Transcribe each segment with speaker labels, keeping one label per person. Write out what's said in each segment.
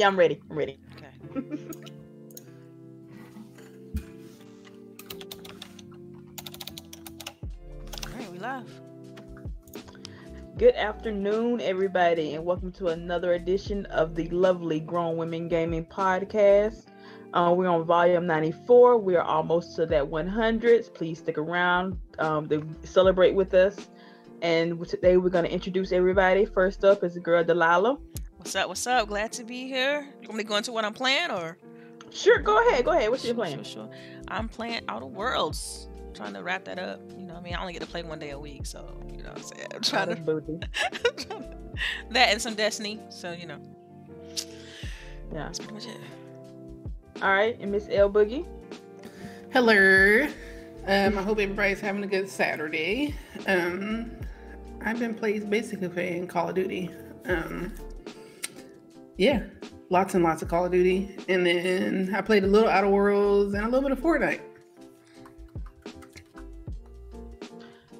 Speaker 1: Yeah, I'm ready. I'm ready.
Speaker 2: Okay. All right, we live.
Speaker 1: Good afternoon, everybody, and welcome to another edition of the lovely Grown Women Gaming Podcast. Uh, we're on volume 94. We are almost to that 100. Please stick around um, to celebrate with us. And today we're going to introduce everybody. First up is the girl Delilah.
Speaker 2: What's up? What's up? Glad to be here. You want me to go into what I'm playing or?
Speaker 1: Sure, go ahead. Go ahead. What's your
Speaker 2: Sure,
Speaker 1: plan?
Speaker 2: Sure, sure. I'm playing Outer Worlds. Trying to wrap that up. You know, what I mean, I only get to play one day a week, so you know what I'm saying. I'm trying to
Speaker 1: Booty.
Speaker 2: that and some Destiny. So you know,
Speaker 1: Yeah.
Speaker 2: that's pretty much it.
Speaker 1: All right. And Miss L Boogie.
Speaker 3: Hello. Um, I hope everybody's having a good Saturday. Um, I've been playing basically playing Call of Duty. Um, yeah, lots and lots of Call of Duty, and then I played a little Outer Worlds and a little bit of Fortnite.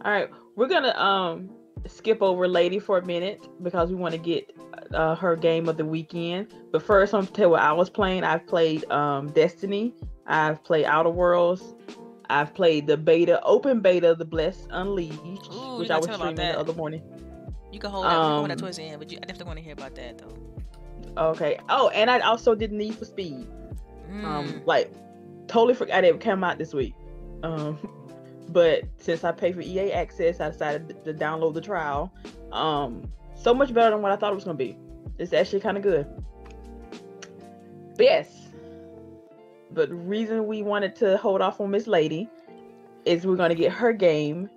Speaker 1: All right, we're gonna um skip over Lady for a minute because we want to get uh, her game of the weekend. But first, I'm gonna tell you what I was playing. I've played um Destiny. I've played Outer Worlds. I've played the beta, open beta, The Blessed Unleashed,
Speaker 2: Ooh,
Speaker 1: which
Speaker 2: you
Speaker 1: I was streaming the other morning.
Speaker 2: You can hold that. you can hold that
Speaker 1: Um,
Speaker 2: towards the end, but you, I definitely want to hear about that though.
Speaker 1: Okay. Oh, and I also did Need for Speed.
Speaker 2: Mm.
Speaker 1: Um, like totally forgot it came out this week. Um, but since I paid for EA access, I decided to download the trial. Um, so much better than what I thought it was gonna be. It's actually kind of good. But yes, but the reason we wanted to hold off on Miss Lady is we're gonna get her game.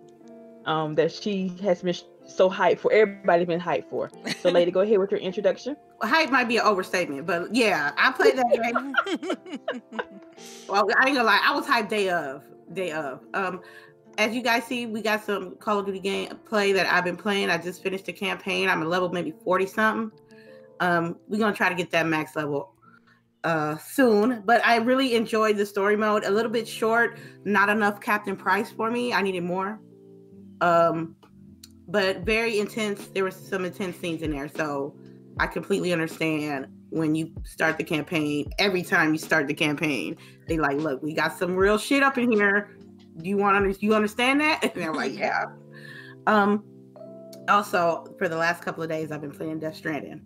Speaker 1: Um, that she has been so hyped for. Everybody's been hyped for. So, Lady, go ahead with your introduction.
Speaker 4: hype might be an overstatement, but yeah, I played that game. well, I ain't gonna lie, I was hyped day of, day of. Um, as you guys see, we got some Call of Duty game play that I've been playing. I just finished the campaign. I'm a level maybe 40 something. Um, we're gonna try to get that max level uh soon but i really enjoyed the story mode a little bit short not enough captain price for me i needed more um but very intense there was some intense scenes in there so I completely understand when you start the campaign. Every time you start the campaign, they like, look, we got some real shit up in here. Do you want to? You understand that? And they're like, yeah. Um. Also, for the last couple of days, I've been playing Death Stranding.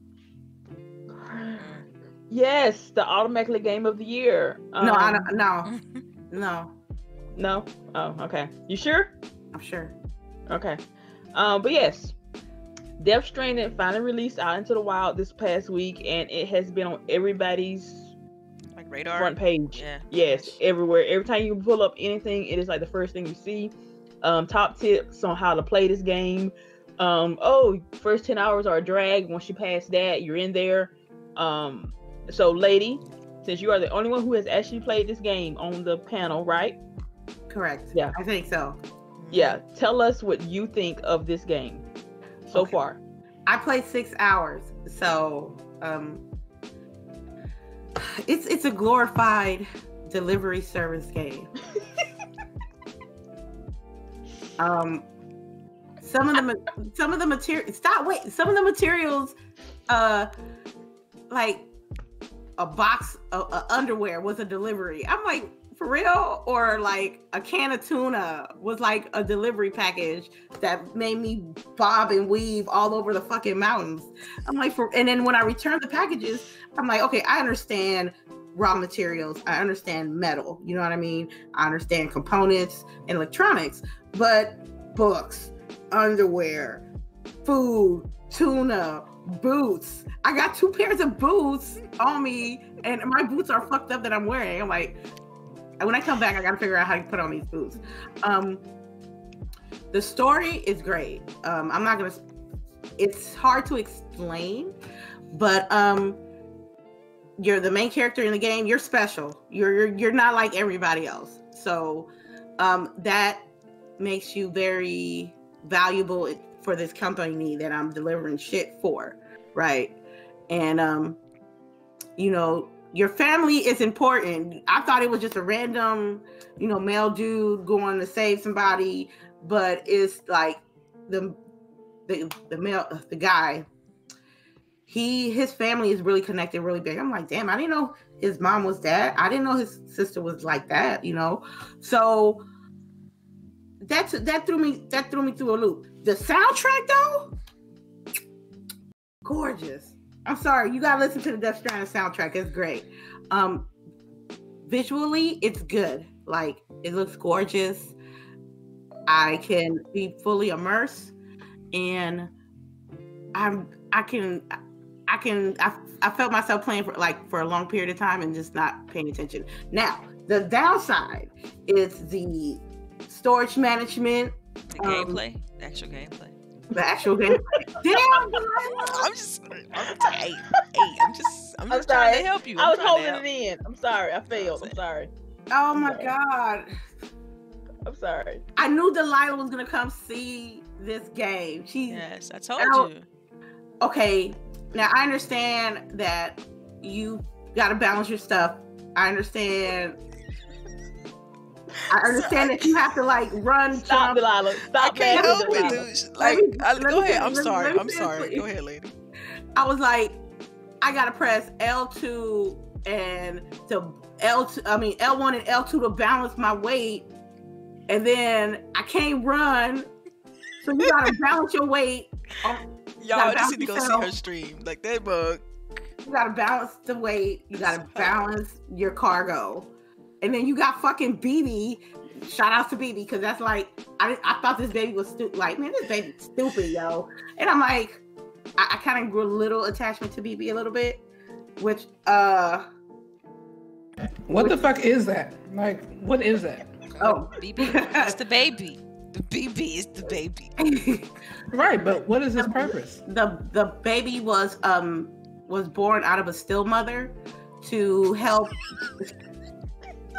Speaker 1: Yes, the automatically game of the year.
Speaker 4: no, I
Speaker 1: Um,
Speaker 4: don't. No, no.
Speaker 1: No. Oh, okay. You sure?
Speaker 4: I'm sure.
Speaker 1: Okay. Um, but yes, Death Stranding finally released out into the wild this past week, and it has been on everybody's
Speaker 2: like radar.
Speaker 1: front page.
Speaker 2: Yeah.
Speaker 1: Yes, everywhere. Every time you pull up anything, it is like the first thing you see. Um, top tips on how to play this game. Um, oh, first ten hours are a drag. Once you pass that, you're in there. Um, so lady, since you are the only one who has actually played this game on the panel, right?
Speaker 4: Correct.
Speaker 1: Yeah.
Speaker 4: I think so.
Speaker 1: Yeah. Tell us what you think of this game so
Speaker 4: Okay.
Speaker 1: far.
Speaker 4: I played six hours, so um, it's it's a glorified delivery service game. um, some of the ma- some of the material stop wait some of the materials, uh, like a box of uh, underwear was a delivery. I'm like for real, or like a can of tuna was like a delivery package that made me bob and weave all over the fucking mountains. I'm like, for and then when I returned the packages, I'm like, okay, I understand raw materials, I understand metal, you know what I mean? I understand components and electronics, but books, underwear, food, tuna, boots. I got two pairs of boots on me, and my boots are fucked up that I'm wearing. I'm like, when I come back, I gotta figure out how to put on these boots. Um, the story is great. Um, I'm not gonna. It's hard to explain, but um, you're the main character in the game. You're special. You're you're, you're not like everybody else. So um, that makes you very valuable for this company that I'm delivering shit for, right? And um, you know, your family is important. I thought it was just a random, you know, male dude going to save somebody, but it's like the the the male the guy he his family is really connected, really big. I'm like, damn, I didn't know his mom was that. I didn't know his sister was like that. You know, so that's that threw me that threw me through a loop. The soundtrack though, gorgeous. I'm sorry, you gotta listen to the Death Stranding soundtrack. It's great. Um, visually, it's good. Like it looks gorgeous. I can be fully immersed, and I'm I can I can I, I felt myself playing for like for a long period of time and just not paying attention. Now the downside is the storage management,
Speaker 2: The
Speaker 4: Um,
Speaker 2: gameplay, the actual gameplay.
Speaker 4: The actual game. Damn,
Speaker 2: I'm just, I'm, hey, hey, I'm just, I'm
Speaker 1: I'm
Speaker 2: just trying
Speaker 1: sorry.
Speaker 2: to help you.
Speaker 1: I
Speaker 2: I'm
Speaker 1: was holding it in. I'm sorry. I failed. I'm sorry.
Speaker 4: oh my god!
Speaker 1: I'm sorry.
Speaker 4: I knew Delilah was gonna come see this game. She
Speaker 2: Yes, I told
Speaker 4: Ow.
Speaker 2: you.
Speaker 4: okay. Now I understand that you got to balance your stuff. I understand. I understand that you have to like run,
Speaker 1: Stop,
Speaker 4: jump.
Speaker 1: Delilah.
Speaker 2: I can't help it, dude. Like,
Speaker 4: me-
Speaker 2: I, go
Speaker 4: me
Speaker 2: ahead. I'm
Speaker 4: finish,
Speaker 2: sorry.
Speaker 4: let
Speaker 2: I'm sorry. Go ahead, lady.
Speaker 4: I was like, I gotta press L2 and to L2, I mean L1 and L2 to balance my weight, and then I can't run. So you gotta balance your weight. Oh, on-
Speaker 2: Y'all
Speaker 4: gotta
Speaker 2: just need to go
Speaker 4: balance
Speaker 2: see her stream. Like that bug.
Speaker 4: You gotta balance the weight. You gotta balance your cargo, and then you got fucking BB. Shout out to BB because that's like I I thought this baby was stupid. Like man, this baby's stupid, yo. And I'm like, I, I kind of grew a little attachment to BB a little bit, which uh
Speaker 3: What the fuck is that? Like, what is that?
Speaker 4: oh
Speaker 2: BB, it's the baby. The BB is the baby.
Speaker 3: Right, but what is his purpose?
Speaker 4: the the baby was um was born out of a still mother to help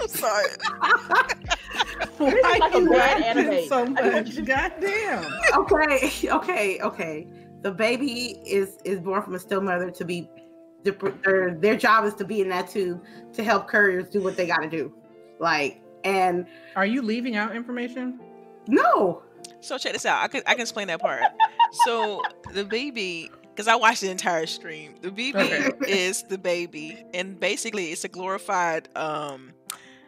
Speaker 2: I'm sorry.
Speaker 3: Why
Speaker 1: like a bad anime.
Speaker 3: so
Speaker 1: I want
Speaker 3: much?
Speaker 1: you to-
Speaker 3: Goddamn.
Speaker 4: okay okay okay the baby is is born from a still mother to be their, their job is to be in that tube to help couriers do what they got to do like and
Speaker 3: Are you leaving out information?
Speaker 4: no
Speaker 2: So check this out. I can I can explain that part. So the baby, because I watched the entire stream. The BB
Speaker 3: Okay.
Speaker 2: is the baby, and basically it's a glorified um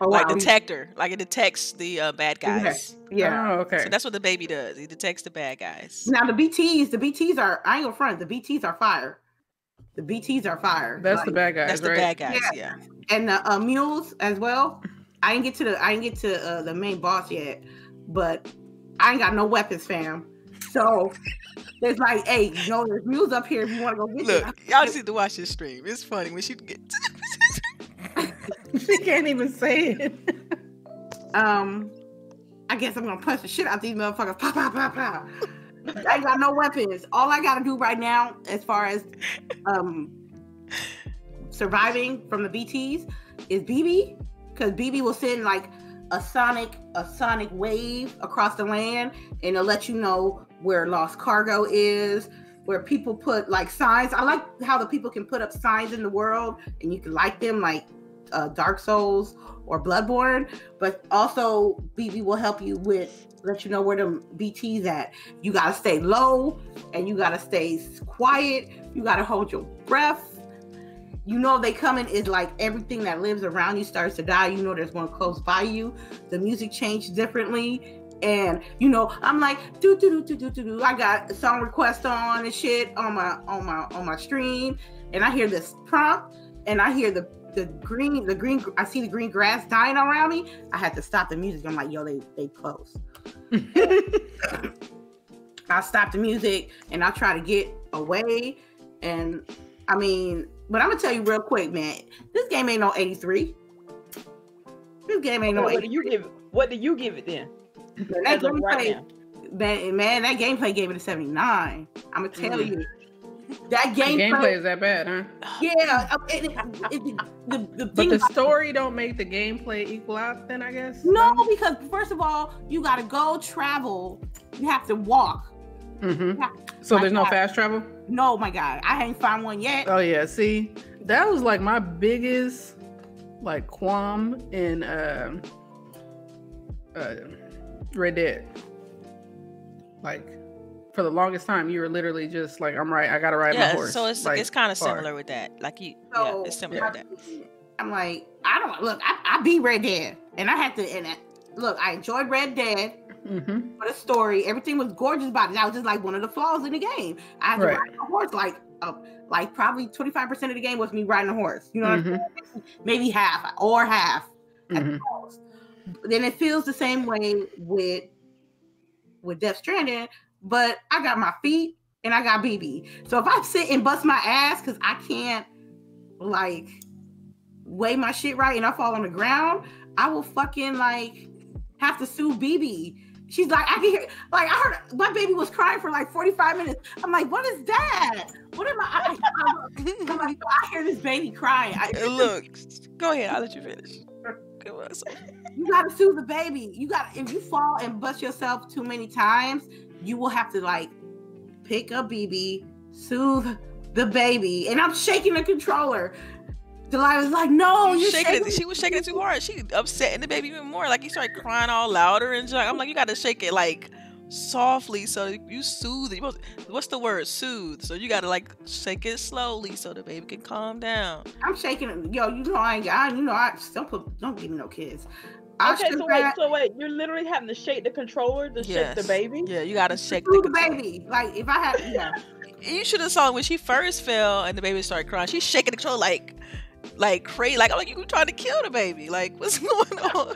Speaker 4: oh,
Speaker 2: like
Speaker 4: wow.
Speaker 2: detector. Like it detects the uh, bad
Speaker 4: Yeah.
Speaker 2: guys.
Speaker 4: yeah
Speaker 3: Oh, okay.
Speaker 2: So that's what the baby does. He detects the bad guys.
Speaker 4: now the bts the bts are i ain't gonna front the bts are fire the bts are fire
Speaker 3: That's the bad guys,
Speaker 2: That's the
Speaker 3: right?
Speaker 2: bad guys. Yeah.
Speaker 4: and the uh, mules as well. I didn't get to the I didn't get to uh, the main boss yet, but I ain't got no weapons, fam. So there's like, hey, you know, there's mules up here if you want to go get
Speaker 2: Look,
Speaker 4: them.
Speaker 2: y'all just need to watch this stream. It's funny when she get.
Speaker 3: she can't even say it.
Speaker 4: Um, I guess I'm gonna punch the shit out these motherfuckers. Pow, pow, pow, pow. I got no weapons. All I gotta do right now, as far as um surviving from the BTs, is BB, because BB will send like a sonic a sonic wave across the land, and it'll let you know where lost cargo is. Where people put like signs. I like how the people can put up signs in the world, and you can like them, like uh, Dark Souls or Bloodborne but also BB will help you with let you know where the BT's at. You gotta stay low and you gotta stay quiet. You gotta hold your breath. You know they coming is like everything that lives around you starts to die. You know there's one close by you. The music changed differently. And you know, I'm like, do do do do do do. I got song request on and shit on my on my on my stream, and I hear this prompt, and I hear the the green the green I see the green grass dying around me. I had to stop the music. I'm like, yo, they they close. I stop the music and I try to get away. And I mean, but I'm gonna tell you real quick, man. This game ain't no 83. This game ain't no
Speaker 1: what
Speaker 4: 83.
Speaker 1: do you give it? What do you give it then?
Speaker 4: Man, that
Speaker 1: of right
Speaker 4: gameplay, man, man, that gameplay gave it a 79. I'm gonna tell
Speaker 3: Mm.
Speaker 4: you. That
Speaker 3: game
Speaker 4: gameplay,
Speaker 3: gameplay is that bad, huh?
Speaker 4: yeah. uh, it- it- it- the, the
Speaker 3: But
Speaker 4: thing
Speaker 3: the
Speaker 4: about-
Speaker 3: story don't make the gameplay equal out. Then I guess.
Speaker 4: No, because first of all, you gotta go travel. You have to walk.
Speaker 3: hmm
Speaker 4: Yeah.
Speaker 3: So
Speaker 4: My
Speaker 3: there's no fast travel.
Speaker 4: No, my God, I ain't found one yet.
Speaker 3: Oh yeah, see, that was like my biggest like qualm in um uh, Red Dead. Like for the longest time, you were literally just like, I'm right. I gotta ride my
Speaker 2: Yeah,
Speaker 3: horse.
Speaker 2: so it's
Speaker 3: like,
Speaker 2: it's kind of similar with that. Like you,
Speaker 4: So
Speaker 2: yeah, it's similar with that.
Speaker 4: I'm like, I don't look. I, I beat Red Dead, and I had to. And I, look, I enjoyed Red Dead
Speaker 3: Mhm.
Speaker 4: for the story. Everything was gorgeous about it. That was just like one of the flaws in the game. I had to ride a horse. Like, uh, like probably 25 percent of the game was me riding a horse. You know, what I'm
Speaker 3: Mhm.
Speaker 4: saying? maybe half or half. at
Speaker 3: Mhm.
Speaker 4: most. Then it feels the same way with with Death Stranding, but I got my feet and I got BB. So if I sit and bust my ass because I can't like weigh my shit right and I fall on the ground, I will fucking like have to sue BB. She's like, I can hear, like, I heard my baby was crying for like 45 minutes. I'm like, what is that? What am I? I, am like, I hear this baby crying. I,
Speaker 2: Look, go ahead. I'll let you finish. Go on, so-
Speaker 4: you gotta sue the baby. You got to if you fall and bust yourself too many times, you will have to like pick up BB, soothe the baby. And I'm shaking the controller. Delilah's like, no,
Speaker 2: You shaking
Speaker 4: shaking
Speaker 2: it. She was shaking it too hard. She upsetting the baby even more. Like you started crying all louder and junk. I'm like, you got to shake it like softly so you soothe it. What's the word? Soothe. So you got to like shake it slowly so the baby can calm down.
Speaker 4: I'm shaking it. Yo, you know I ain't got you know I don't put don't give me no kids. I
Speaker 1: Okay,
Speaker 4: should
Speaker 1: so wait, so wait, you're literally having to shake the controller to shake the baby.
Speaker 2: Yeah, you got to shake the
Speaker 4: the baby. Like if I had yeah.
Speaker 2: You should have saw when she first fell and the baby started crying. She's shaking the controller like, like crazy. Like I'm like, you trying to kill the baby? Like what's going on?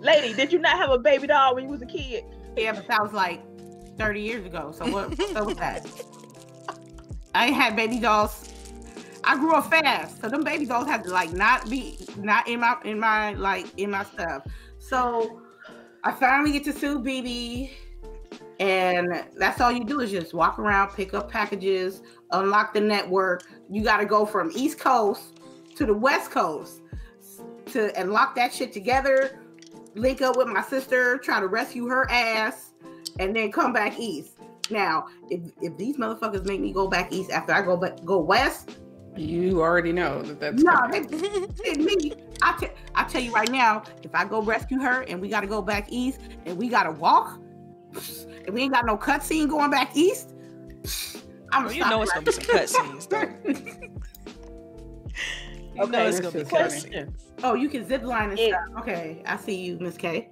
Speaker 1: Lady, did you not have a baby doll when you was a kid?
Speaker 4: Yeah, but that was like 30 years ago. So what so was that? I ain't had baby dolls. I grew up fast, so them baby dolls had to like not be not in my in my like in my stuff. So I finally get to sue BB, and that's all you do is just walk around, pick up packages, unlock the network. You got to go from East Coast to the West Coast to and lock that shit together. Link up with my sister, try to rescue her ass, and then come back east. Now, if if these motherfuckers make me go back east after I go back go west,
Speaker 3: You already know that that's
Speaker 4: no,
Speaker 3: coming.
Speaker 4: they, they me. I te- I tell you right now, if I go rescue her and we got to go back east and we got to walk, and we ain't got no cutscene going back east, I'm
Speaker 2: Well, you know it's gonna be some cutscenes though. You know
Speaker 1: Okay,
Speaker 2: it's gonna be cutscenes.
Speaker 4: Oh, you can zip line and
Speaker 1: It-
Speaker 4: stuff. Okay, I see you, Miss K.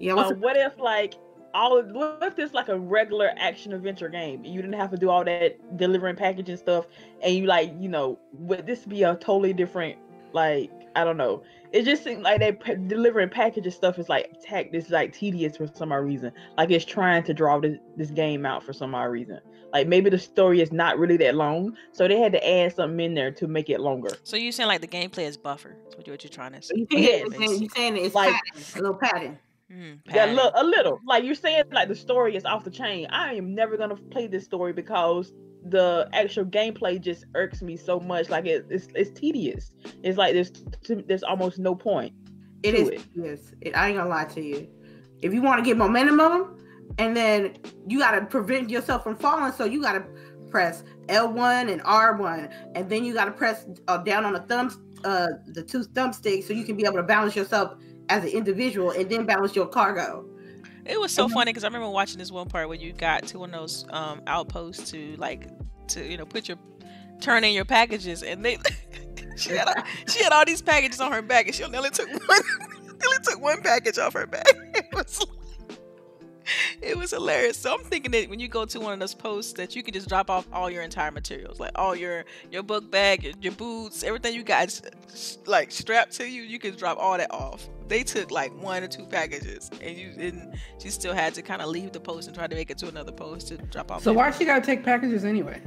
Speaker 4: Yeah, what's
Speaker 1: Um, what if like all of, what if this like a regular action adventure game? You didn't have to do all that delivering package and stuff, and you like you know would this be a totally different like I don't know. It just seems like they pa- delivering packages stuff is like tech. This like tedious for some odd reason. Like it's trying to draw this this game out for some odd reason. Like maybe the story is not really that long, so they had to add something in there to make it longer.
Speaker 2: So you saying like the gameplay is buffer? That's what you what you're trying to say?
Speaker 4: you think
Speaker 1: Yes.
Speaker 4: it's, saying, you saying it's
Speaker 1: Like-
Speaker 4: padding, a little padding.
Speaker 2: Mm,
Speaker 1: Yeah, a little, a little. Like you're saying, like the story is off the chain. I am never gonna play this story because the actual gameplay just irks me so much. Like it, it's it's tedious. It's like there's t- there's almost no point.
Speaker 4: It
Speaker 1: to
Speaker 4: is.
Speaker 1: it.
Speaker 4: Yes, it, I ain't gonna lie to you. If you want to get momentum, and then you gotta prevent yourself from falling, so you gotta press L1 and R1, and then you gotta press uh, down on the thumbs, uh, the two thumbsticks, so you can be able to balance yourself as an individual, and then balance your cargo.
Speaker 2: It was so funny because I remember watching this one part where you got to one of those um, outposts to like to you know put your turn in your packages and they she had she had all these packages on her back and she only took one only took one package off her back. It was it was hilarious. So I'm thinking that when you go to one of those posts that you can just drop off all your entire materials, like all your your book bag, your, your boots, everything you got s- s- like strapped to you, you can drop all that off. They took like one or two packages, and you didn't. She still had to kind of leave the post and try to make it to another post to drop off.
Speaker 3: So
Speaker 2: that.
Speaker 3: why she gotta take packages anyway?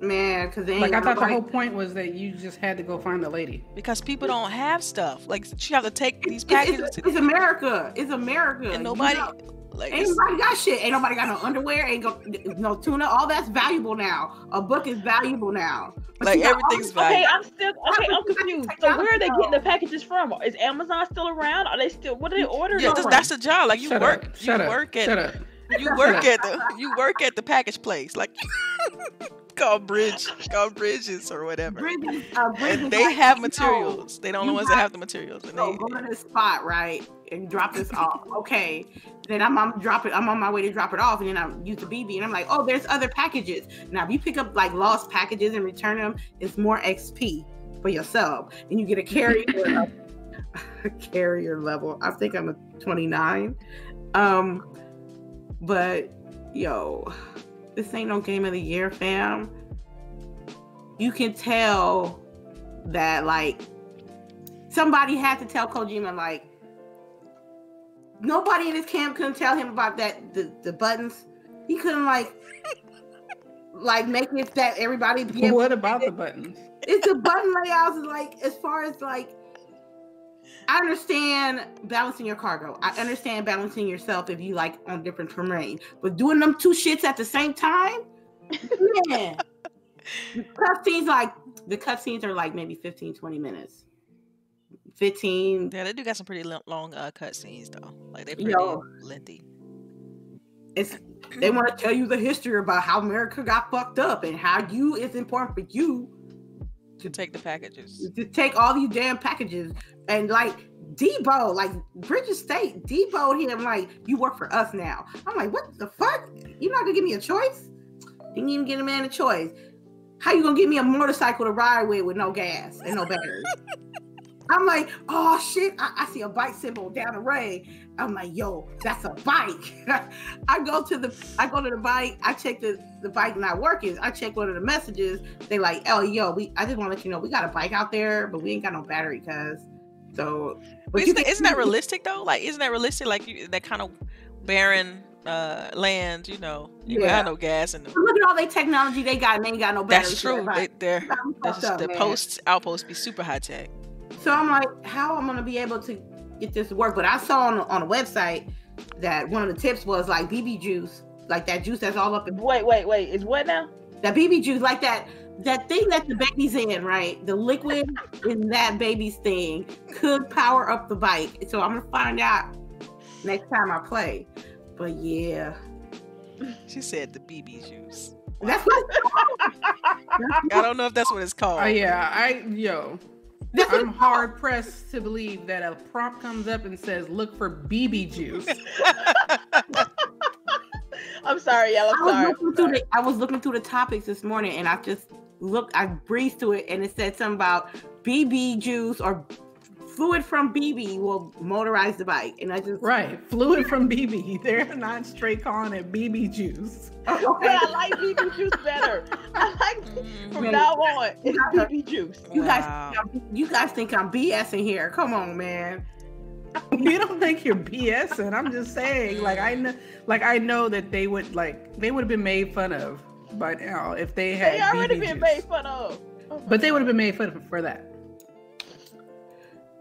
Speaker 4: Man, because they
Speaker 3: Like I thought the whole point was that you just had to go find the lady.
Speaker 2: Because people don't have stuff. Like she have to take these packages,
Speaker 4: it's,
Speaker 2: to,
Speaker 4: it's America. It's America.
Speaker 2: and
Speaker 4: You
Speaker 2: nobody
Speaker 4: know,
Speaker 2: like
Speaker 4: Ain't nobody got shit. Ain't nobody got no underwear. Ain't go, no tuna. All that's valuable now. A book is valuable now. But
Speaker 2: like
Speaker 4: you all
Speaker 2: everything's
Speaker 4: these-
Speaker 2: valuable.
Speaker 1: Okay, I'm still okay. I'm confused. So where are they getting the packages from? Is Amazon still around? Are they still? What are they ordering?
Speaker 2: Yeah,
Speaker 1: from?
Speaker 2: that's, that's the job. Like you
Speaker 3: Shut
Speaker 2: work,
Speaker 3: up.
Speaker 2: you
Speaker 3: Shut up.
Speaker 2: work at
Speaker 3: Shut up.
Speaker 2: you work at the you work at the package place, like called Bridge, called Bridges or whatever.
Speaker 4: Bridges, uh, Bridges
Speaker 2: And they
Speaker 4: like,
Speaker 2: have
Speaker 4: you
Speaker 2: materials. They don't
Speaker 4: you
Speaker 2: know ones that have the materials. And
Speaker 4: know,
Speaker 2: they,
Speaker 4: go to this spot, right, and drop this off. Okay, then I'm I'm dropping. I'm on my way to drop it off, and then I use the BB, and I'm like, oh, there's other packages. Now, if you pick up like lost packages and return them, it's more XP for yourself, and you get a carrier a carrier level. I think I'm a 29. Um, but yo, this ain't no game of the year, fam. You can tell that like somebody had to tell Kojima like nobody in his camp couldn't tell him about that the, the buttons. He couldn't like like make it that everybody be
Speaker 3: what about the buttons?
Speaker 4: it's the button layouts is like as far as like I understand balancing your cargo. I understand balancing yourself if you like on different terrain, but doing them two shits at the same time, man. cutscenes like the cutscenes are like maybe 15, 20 minutes. 15.
Speaker 2: yeah, they do got some pretty long uh, cutscenes though. Like they pretty
Speaker 4: Yo.
Speaker 2: lengthy.
Speaker 4: It's they want to tell you the history about how America got fucked up and how you it's important for you
Speaker 2: To take the packages.
Speaker 4: to take all these damn packages and like Debo, like Bridget State, Debo him like you work for us now. I'm like, what the fuck? You're not gonna give me a choice? Didn't even give a man a choice. How you gonna give me a motorcycle to ride with with no gas and no battery? I'm like, oh shit! I, I see a bike symbol down the road. I'm like, yo, that's a bike. I go to the, I go to the bike. I check the the bike not working. I check one of the messages. They like, oh yo, we. I just want to let you know we got a bike out there, but we ain't got no battery, cuz. So,
Speaker 2: But isn't, that, isn't that realistic though? Like, isn't that realistic? Like you, that kind of barren uh, land, you know, you
Speaker 4: Yeah.
Speaker 2: have no gas and.
Speaker 4: Look at all they technology they got, and they ain't got no battery.
Speaker 2: That's true. They, they're that's just
Speaker 4: up,
Speaker 2: the
Speaker 4: man.
Speaker 2: post outpost be super high tech.
Speaker 4: So I'm like, how am I gonna be able to get this to work? But I saw on on a website that one of the tips was like BB juice, like that juice that's all up in
Speaker 1: Wait, wait, wait. Is what now?
Speaker 4: that BB juice, like that that thing that the baby's in, right? The liquid in that baby's thing could power up the bike. So I'm gonna find out next time I play. But yeah,
Speaker 2: She said the BB juice.
Speaker 4: that's what.
Speaker 2: I don't know if that's what it's oh, called.
Speaker 3: Oh yeah, I yo,
Speaker 4: That's what
Speaker 3: I'm hard pressed to believe that a prompt comes up and says, "Look for BB juice."
Speaker 1: I'm sorry, y'all.
Speaker 4: I
Speaker 1: I'm
Speaker 4: was
Speaker 1: sorry.
Speaker 4: looking through the I was looking through the topics this morning and I just looked I breezed through it and it said something about BB juice or fluid from BB will motorize the bike and I just
Speaker 3: right, fluid from BB. They're not straight calling it BB juice.
Speaker 4: Oh,
Speaker 1: But
Speaker 4: okay.
Speaker 1: I like BB juice better. I like from
Speaker 2: Mhm.
Speaker 1: now on. It's
Speaker 4: Yeah.
Speaker 1: BB juice.
Speaker 4: You
Speaker 2: Wow.
Speaker 4: guys think I'm, you guys think I'm BSing here. Come on, man.
Speaker 3: You don't think you're BSing? I'm just saying, like I know, like I know that they would like they would have been made fun of by now if they had.
Speaker 1: They already
Speaker 3: BB
Speaker 1: been
Speaker 3: juice.
Speaker 1: made fun of. Oh my
Speaker 3: But they would have been made fun of for that.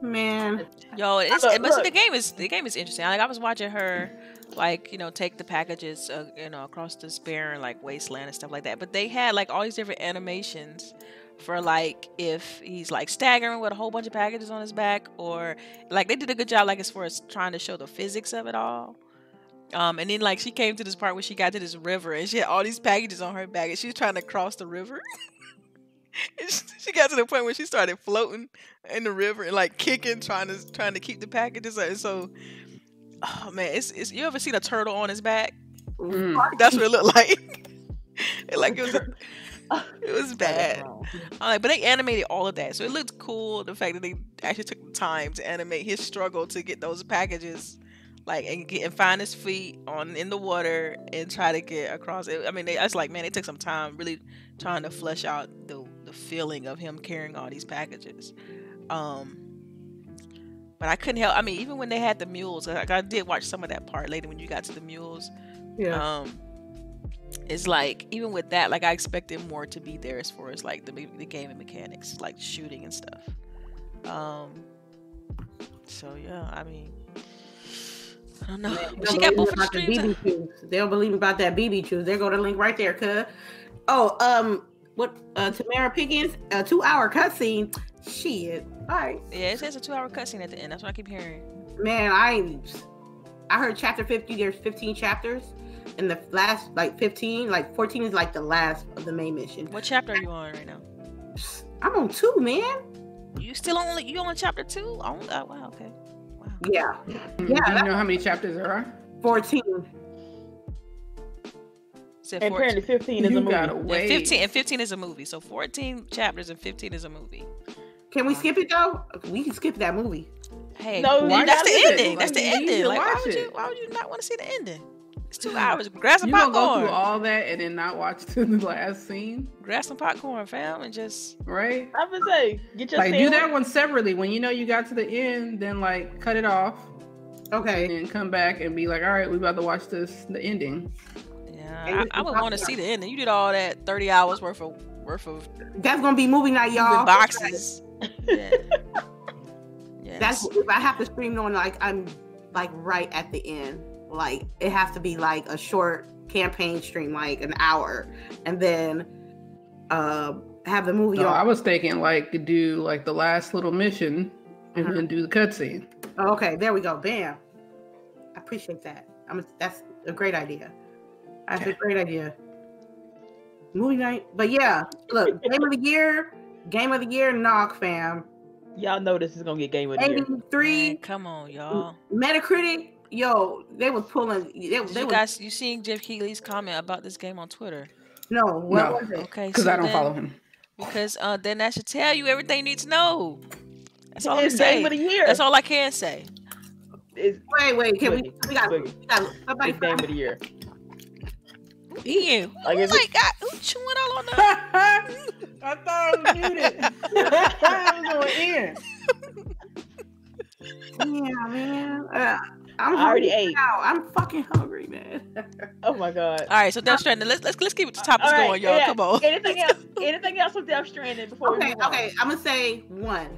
Speaker 4: Man.
Speaker 2: Yo, it's
Speaker 1: Look,
Speaker 2: but see, the game is the game is interesting. Like I was watching her, like you know, take the packages, uh, you know, across this barren like wasteland and stuff like that. But they had like all these different animations for like if he's like staggering with a whole bunch of packages on his back, or like they did a good job like as far as trying to show the physics of it all. Um, and then like she came to this part where she got to this river and she had all these packages on her back and she was trying to cross the river. she, got to the point where she started floating in the river and like kicking, trying to trying to keep the packages. And so, oh man, it's, it's you ever seen a turtle on his back?
Speaker 3: Mm.
Speaker 2: That's what it looked like. it, like it was, a, it was bad. Like, but they animated all of that, so it looked cool. The fact that they actually took the time to animate his struggle to get those packages, like and get and find his feet on in the water and try to get across it. I mean, they, I was like, man, it took some time really trying to flesh out the the feeling of him carrying all these packages. Um, but I couldn't help. I mean, even when they had the mules, like I did watch some of that part later when you got to the mules.
Speaker 4: Yeah.
Speaker 2: Um, it's like even with that, like I expected more to be there as far as like the the game and mechanics, like shooting and stuff. Um, so yeah, I mean, I don't know.
Speaker 4: They don't
Speaker 2: got
Speaker 4: believe
Speaker 2: the.
Speaker 4: BB. They don't believe about that BB juice. There go the link right there, cuz. Oh, um, what uh Tamara Pickens, a two hour cutscene. Shit. All right.
Speaker 2: Yeah, it says a two-hour cutscene at the end. That's what I keep hearing.
Speaker 4: Man, I I heard chapter 50, there's 15 chapters. and the last like 15, like 14 is like the last of the main mission.
Speaker 2: What chapter are you on right now?
Speaker 4: I'm on two, man.
Speaker 2: You still only you on chapter two? Oh, oh, wow, okay. Wow.
Speaker 4: Yeah, Yeah.
Speaker 3: Do
Speaker 4: Yeah,
Speaker 3: you know how many chapters there are?
Speaker 4: 14.
Speaker 2: Said
Speaker 1: And
Speaker 2: 14.
Speaker 1: apparently 15 is
Speaker 3: you
Speaker 1: a movie.
Speaker 3: gotta
Speaker 2: And 15 and 15 is a movie. So 14 chapters and 15 is a movie.
Speaker 4: Can we skip it though? We can skip that movie.
Speaker 2: Hey,
Speaker 1: No,
Speaker 3: Why
Speaker 2: that's the
Speaker 3: not?
Speaker 2: ending. That's the
Speaker 3: Like, you
Speaker 2: ending. Like, why would you? Why would you not want to see the ending? It's two hours. Grab some
Speaker 3: You gonna go through all that and then not watch to the last scene,
Speaker 2: Grab some popcorn, fam, and just
Speaker 3: right?
Speaker 1: I would say, get your
Speaker 3: Like do that one separately. When you know you got to the end, then like cut it off and
Speaker 4: Okay.
Speaker 3: then come back and be like, all right, we about to watch this the ending.
Speaker 2: Yeah. I, I would want to see the ending. You did all that 30 hours worth of worth of
Speaker 4: That's gonna be movie night, y'all.
Speaker 2: boxes. yeah. Yes.
Speaker 4: That's if I have to stream on like I'm like right at the end. Like it has to be like a short campaign stream, like an hour, and then uh have the movie
Speaker 3: No, I was thinking like do like the last little mission and
Speaker 4: Uh-huh.
Speaker 3: then do the cutscene.
Speaker 4: Oh, okay, there we go. Bam. I appreciate that. I'm that's a great idea. That's a great idea. Movie night. But yeah, look, game of the year, game of the year, knock fam.
Speaker 1: Y'all know this is gonna get game of the year.
Speaker 4: 83
Speaker 2: come on, y'all.
Speaker 4: Metacritic, yo, they was pulling they,
Speaker 2: Did
Speaker 4: they
Speaker 2: you
Speaker 4: was,
Speaker 2: guys you seen Geoff Keighley's comment about this game on Twitter?
Speaker 4: no, what
Speaker 3: No.
Speaker 4: was it?
Speaker 2: Okay,
Speaker 3: Because
Speaker 2: so
Speaker 3: I don't
Speaker 2: then-
Speaker 3: follow him.
Speaker 2: Because uh, then that should tell you everything you need to know. That's all I'm
Speaker 1: It's game of the year.
Speaker 2: That's all I can say.
Speaker 1: It's,
Speaker 4: Wait, wait, can we
Speaker 1: Boogie,
Speaker 4: we got,
Speaker 1: Boogie.
Speaker 4: we got somebody
Speaker 1: it's game of the year.
Speaker 2: Ian,
Speaker 1: Like,
Speaker 2: who
Speaker 1: if
Speaker 2: like got who chewing all on the?
Speaker 3: I thought I was muted. I was going in.
Speaker 4: Yeah, man. Uh, I'm
Speaker 1: I already
Speaker 4: hungry
Speaker 1: ate.
Speaker 4: now. I'm fucking hungry, man.
Speaker 1: Oh my god.
Speaker 2: All right, so Death Stranding. Let's let's let's keep the topics
Speaker 1: All right,
Speaker 2: going, y'all.
Speaker 1: yeah.
Speaker 2: Come on.
Speaker 1: Anything else? Anything else with Death Stranding before we
Speaker 4: Okay,
Speaker 1: move on?
Speaker 4: okay. I'm gonna say one.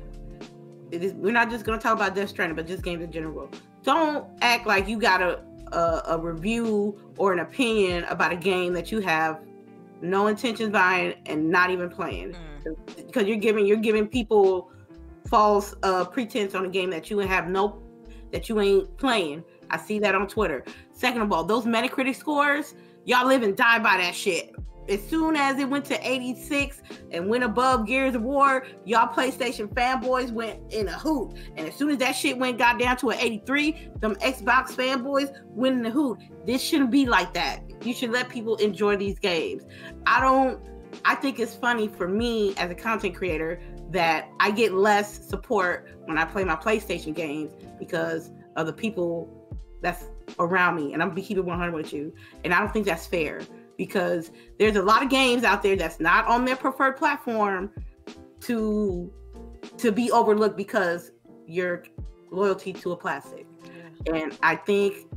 Speaker 4: It is, we're not just gonna talk about Death Stranding, but just games in general. Don't act like you got a, a review or an opinion about a game that you have no intentions buying and not even playing.
Speaker 2: Mm.
Speaker 4: because you're giving you're giving people false uh pretense on a game that you have no that you ain't playing. I see that on Twitter. Second of all, those Metacritic scores, y'all live and die by that shit. As soon as it went to 86 and went above Gears of War, y'all PlayStation fanboys went in a hoot. And as soon as that shit went got down to an 83, them Xbox fanboys went in a hoot. This shouldn't be like that. You should let people enjoy these games. I don't I think it's funny for me as a content creator that I get less support when I play my PlayStation games because of the people that's around me. And I'm be keeping keep 100 with you. And I don't think that's fair because there's a lot of games out there that's not on their preferred platform to to be overlooked because your loyalty to a plastic. And I think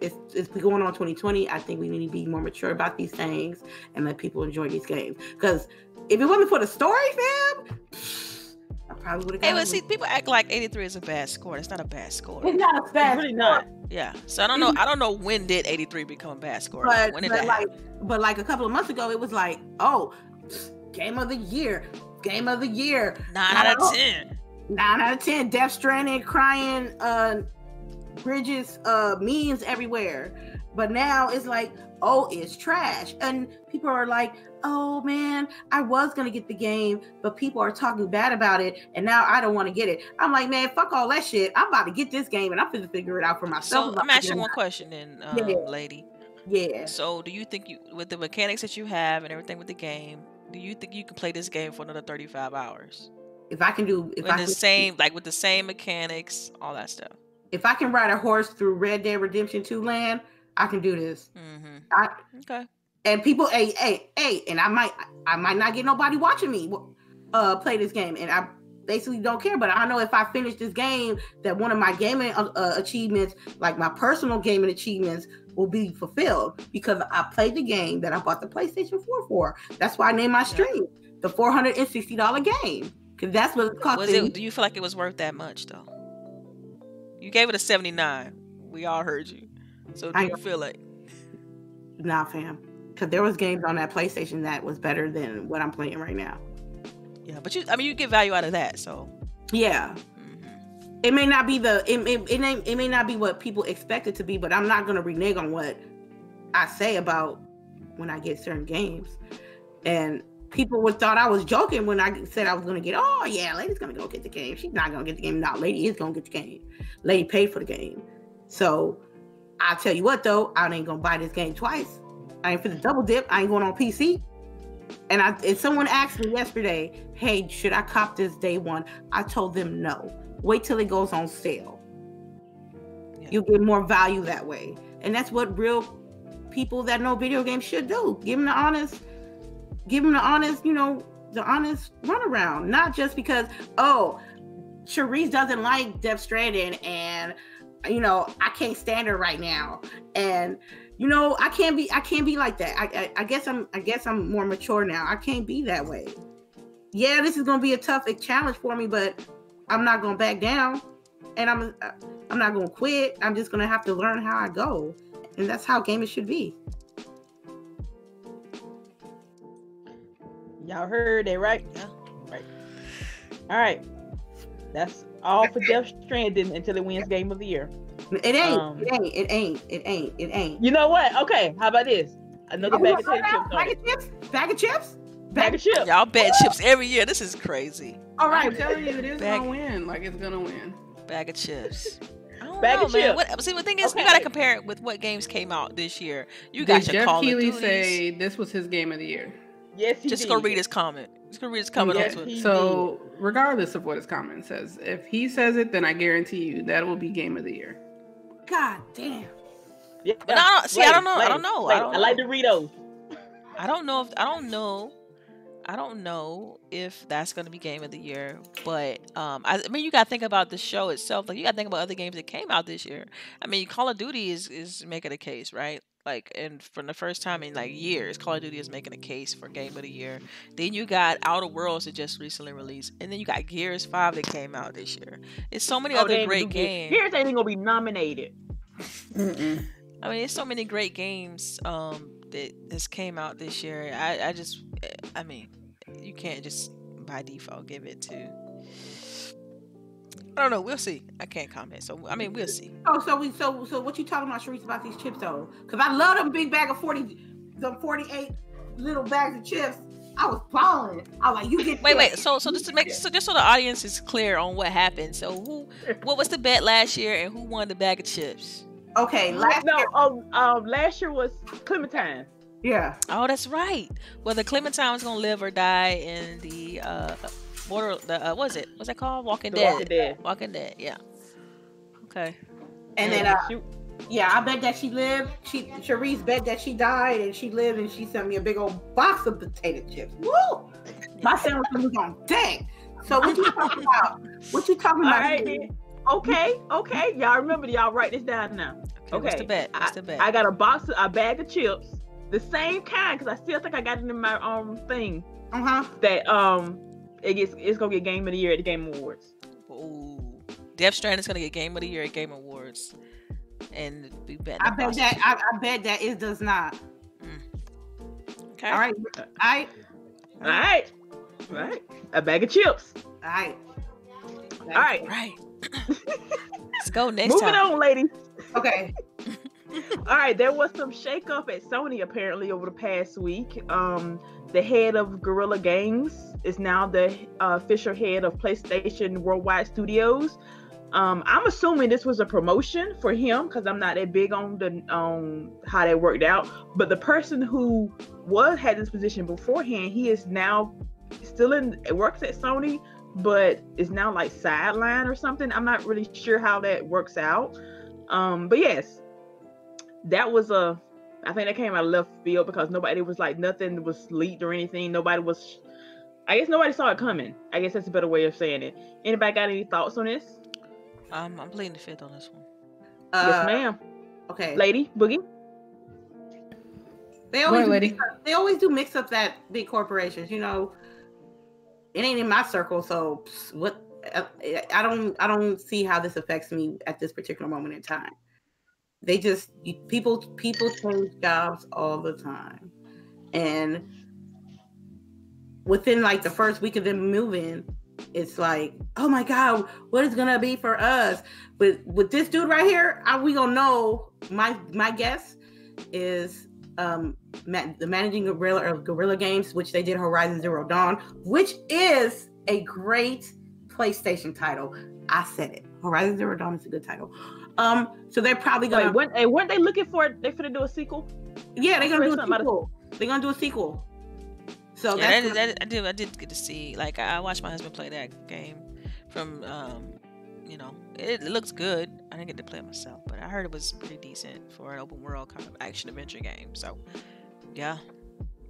Speaker 4: it's, it's going on 2020. I think we need to be more mature about these things and let people enjoy these games. Because if it wasn't for the story, fam, I probably would have.
Speaker 2: Hey, but see, people act like 83 is a bad score. It's not a bad score.
Speaker 4: it's not a
Speaker 1: It's
Speaker 4: bad,
Speaker 1: really not.
Speaker 2: Yeah. So I don't know. I don't know when did 83 become a bad score.
Speaker 4: but,
Speaker 2: when did
Speaker 4: but
Speaker 2: that
Speaker 4: like, but like a couple of months ago, it was like, oh, game of the year, game of the year,
Speaker 2: Nine out of ten.
Speaker 4: nine out of ten, Death Stranding, crying, uh, Bridges, uh, memes everywhere. But now it's like, oh, it's trash, and people are like, oh man, I was gonna get the game, but people are talking bad about it, and now I don't want to get it. I'm like, man, fuck all that shit. I'm about to get this game, and I'm gonna figure it out for myself.
Speaker 2: So I'm asking one question then, um,
Speaker 4: Yeah.
Speaker 2: lady.
Speaker 4: Yeah,
Speaker 2: So do you think you, with the mechanics that you have and everything with the game, do you think you can play this game for another 35 hours?
Speaker 4: if I can do, if
Speaker 2: With
Speaker 4: I
Speaker 2: the
Speaker 4: can,
Speaker 2: same, like with the same mechanics, all that stuff.
Speaker 4: if I can ride a horse through Red Dead Redemption 2 land, I can do this.
Speaker 2: Mm-hmm.
Speaker 4: I,
Speaker 2: Okay.
Speaker 4: and people hey hey hey and i might i might not get nobody watching me uh play this game and i basically don't care but i know if i finish this game that one of my gaming uh, uh, achievements like my personal gaming achievements will be fulfilled because i played the game that i bought the playstation 4 for that's why i named my stream the $460 game because that's what it cost
Speaker 2: Was it? Do you feel like it was worth that much though? You gave it a 79. We all heard you. So do
Speaker 4: I
Speaker 2: you feel like?
Speaker 4: nah fam because there was games on that playstation that was better than what i'm playing right now
Speaker 2: Yeah, but you. I mean, you get value out of that. So.
Speaker 4: yeah
Speaker 2: mhm.
Speaker 4: it may not be the it, it, it, may, it may not be what people expect it to be but i'm not going to renege on what I say about when I get certain games. And people would thought I was joking when I said I was gonna get, oh yeah, lady's gonna go get the game. She's not gonna get the game. No, lady is gonna get the game. Lady paid for the game. So I'll tell you what though, I ain't gonna buy this game twice. I ain't for the double dip. I ain't going on PC. And I and someone asked me yesterday, hey, should I cop this day one? I told them no. Wait till it goes on sale.
Speaker 2: Yeah.
Speaker 4: You'll get more value that way. And that's what real people that know video games should do. Give them the honest, give them the honest, you know, the honest runaround. Not just because, oh, Cherise doesn't like Death Stranding and you know, I can't stand her right now. And you know, I can't be I can't be like that. I, I I guess I'm I guess I'm more mature now. I can't be that way. Yeah, this is gonna be a tough challenge for me, but I'm not gonna back down, and I'm uh, I'm not gonna quit. I'm just gonna have to learn how I go, and that's how gaming should be.
Speaker 1: Y'all heard it, right?
Speaker 2: Yeah.
Speaker 1: Right. All right. That's all for Death Stranding until it wins Game of the Year.
Speaker 4: It ain't.
Speaker 1: Um,
Speaker 4: it ain't. It ain't. It ain't. It ain't.
Speaker 1: You know what? Okay, how about this? Another
Speaker 4: Oh,
Speaker 1: bag of
Speaker 4: hold
Speaker 1: chips.
Speaker 4: Bag of chips. Bag of chips.
Speaker 1: Bag of chips.
Speaker 2: Y'all bet chips every year. This is crazy.
Speaker 4: All right, I'm
Speaker 3: telling you, it is
Speaker 2: Back-
Speaker 3: gonna win. Like it's gonna win.
Speaker 2: Bag of chips.
Speaker 1: Bag
Speaker 2: know,
Speaker 1: of
Speaker 2: man.
Speaker 1: chips.
Speaker 2: What, see, the thing is, you gotta compare it with what games came out this year. You got
Speaker 3: Did
Speaker 2: your
Speaker 3: Geoff
Speaker 2: Call
Speaker 3: Keighley
Speaker 2: of Duties.
Speaker 3: say this was his game of the year?
Speaker 1: Yes, he
Speaker 2: Just
Speaker 1: did.
Speaker 2: go read his comment. Just go read his comment
Speaker 1: Yes,
Speaker 2: on Twitter.
Speaker 1: he
Speaker 3: So, regardless of what his comment says, if he says it, then I guarantee you that will be game of the year.
Speaker 4: God damn.
Speaker 1: Yeah.
Speaker 2: But I don't- see, I don't know. I don't know. I don't
Speaker 1: I like
Speaker 2: know.
Speaker 1: Doritos.
Speaker 2: I don't know if I don't know. I don't know if that's going to be game of the year, but um, I, I mean, you got to think about the show itself. Like, you got to think about other games that came out this year. I mean, Call of Duty is is making a case, right? Like, and for the first time in like years, Call of Duty is making a case for game of the year. Then you got Outer Worlds that just recently released, and then you got Gears Five that came out this year. It's so many
Speaker 1: Oh,
Speaker 2: other great
Speaker 1: do good.
Speaker 2: games.
Speaker 1: Gears ain't gonna be nominated.
Speaker 3: Mm-mm.
Speaker 2: I mean, there's so many great games um, that has came out this year. I, I just, I mean, you can't just by default give it to. I don't know. We'll see. I can't comment. So I mean, we'll see.
Speaker 4: Oh, so we so so what you talking about, Sharice, about these chips though? Because I love them big bag of forty, the forty-eight little bags of chips. I was balling. I was like, you get
Speaker 2: Wait, wait. So, so just to make, so just so the audience is clear on what happened. So, who, what was the bet last year, and who won the bag of chips?
Speaker 4: Okay, last
Speaker 1: no,
Speaker 4: year,
Speaker 1: um, um, last year was Clementine.
Speaker 4: yeah.
Speaker 2: Oh, that's right. Whether Clementine was gonna live or die in the uh, border, the uh, what is it? What's that called? Walking
Speaker 1: The
Speaker 2: Dead.
Speaker 1: Walking Dead.
Speaker 2: Walking Dead. Yeah. Okay.
Speaker 4: And then,
Speaker 1: Yeah,
Speaker 4: uh,
Speaker 1: she-
Speaker 4: yeah, I bet that she lived. She Sharice bet that she died, and she lived, and she sent me a big old box of potato chips. Woo! My sandwich was on deck. So what you talking about? What you talking
Speaker 1: all
Speaker 4: about?
Speaker 1: right, okay, okay. Y'all remember? Y'all write this down now.
Speaker 2: Okay. What's
Speaker 1: Okay,
Speaker 2: the bet? What's the bet?
Speaker 1: I got a box, of, a bag of chips, the same kind, because I still think I got it in my um thing
Speaker 4: Uh huh.
Speaker 1: that um it gets it's gonna get Game of the Year at the Game Awards.
Speaker 2: Ooh. Death is gonna get Game of the Year at Game Awards, and we bet.
Speaker 4: I bet that. I, I bet that it does not.
Speaker 2: Okay.
Speaker 4: All right. All right.
Speaker 1: All right, all right. A bag of chips.
Speaker 4: All right.
Speaker 1: All right.
Speaker 2: Right. Let's go next
Speaker 1: Moving
Speaker 2: time.
Speaker 1: on, ladies.
Speaker 4: Okay.
Speaker 1: All right, there was some shakeup at Sony apparently over the past week. Um, the head of Guerrilla Games is now the uh, official head of PlayStation Worldwide Studios. Um, I'm assuming this was a promotion for him because I'm not that big on the on how that worked out. But the person who was had this position beforehand, he is now still in works at Sony, but is now like sideline or something. I'm not really sure how that works out. Um, but yes, that was a I think that came out of left field because nobody was like nothing was leaked or anything. Nobody was I guess nobody saw it coming. I guess that's a better way of saying it. Anybody got any thoughts on this?
Speaker 2: Um, I'm pleading the fifth on this one.
Speaker 4: Uh,
Speaker 1: yes, ma'am.
Speaker 4: Okay.
Speaker 1: Lady Boogie.
Speaker 4: They always
Speaker 3: ahead,
Speaker 4: do mix up- they always do mix up that big corporations. You know, it ain't in my circle, so what? uh, I don't I don't see how this affects me at this particular moment in time. They just people people change jobs all the time, and within like the first week of them moving, it's like, oh my god, what is gonna be for us? But with this dude right here, are we gonna know? My my guess is um ma- the managing gorilla of Guerrilla Games, which they did Horizon Zero Dawn, which is a great PlayStation title. I said it. Horizon Zero Dawn is a good title. Um, so they're probably gonna.
Speaker 1: Wait, weren't, weren't they looking for? They finna do a sequel.
Speaker 4: yeah, they're gonna do a
Speaker 1: Something about a-
Speaker 4: sequel. They're gonna do a sequel. So
Speaker 2: yeah,
Speaker 4: that's
Speaker 2: that, that, I did. I did get to see. Like I I watched my husband play that game. From um, you know, it, it looks good. I didn't get to play it myself, but I heard it was pretty decent for an open world kind of action adventure game. So, yeah,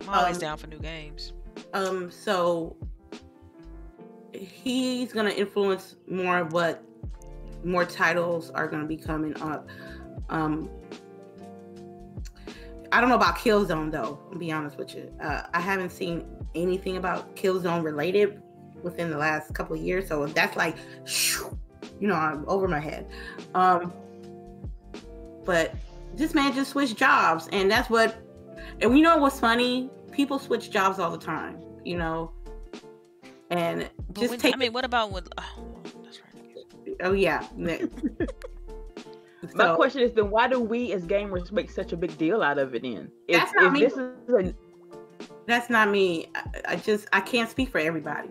Speaker 2: I'm always
Speaker 4: Um,
Speaker 2: down for new games.
Speaker 4: um so he's gonna influence more of what more titles are gonna be coming up um i don't know about killzone though to be honest with you uh, i haven't seen anything about killzone related within the last couple of years so that's like shoo, you know i'm over my head um but this man just switched jobs and that's what and you know what's funny people switch jobs all the time you know and just
Speaker 2: when,
Speaker 4: take
Speaker 2: I mean, what about with? Oh, that's right.
Speaker 4: oh yeah
Speaker 1: My
Speaker 4: So,
Speaker 1: question is then why do we as gamers make such a big deal out of it then? If,
Speaker 4: That's not
Speaker 1: if
Speaker 4: me.
Speaker 1: this is a,
Speaker 4: that's not me I, I just i can't speak for everybody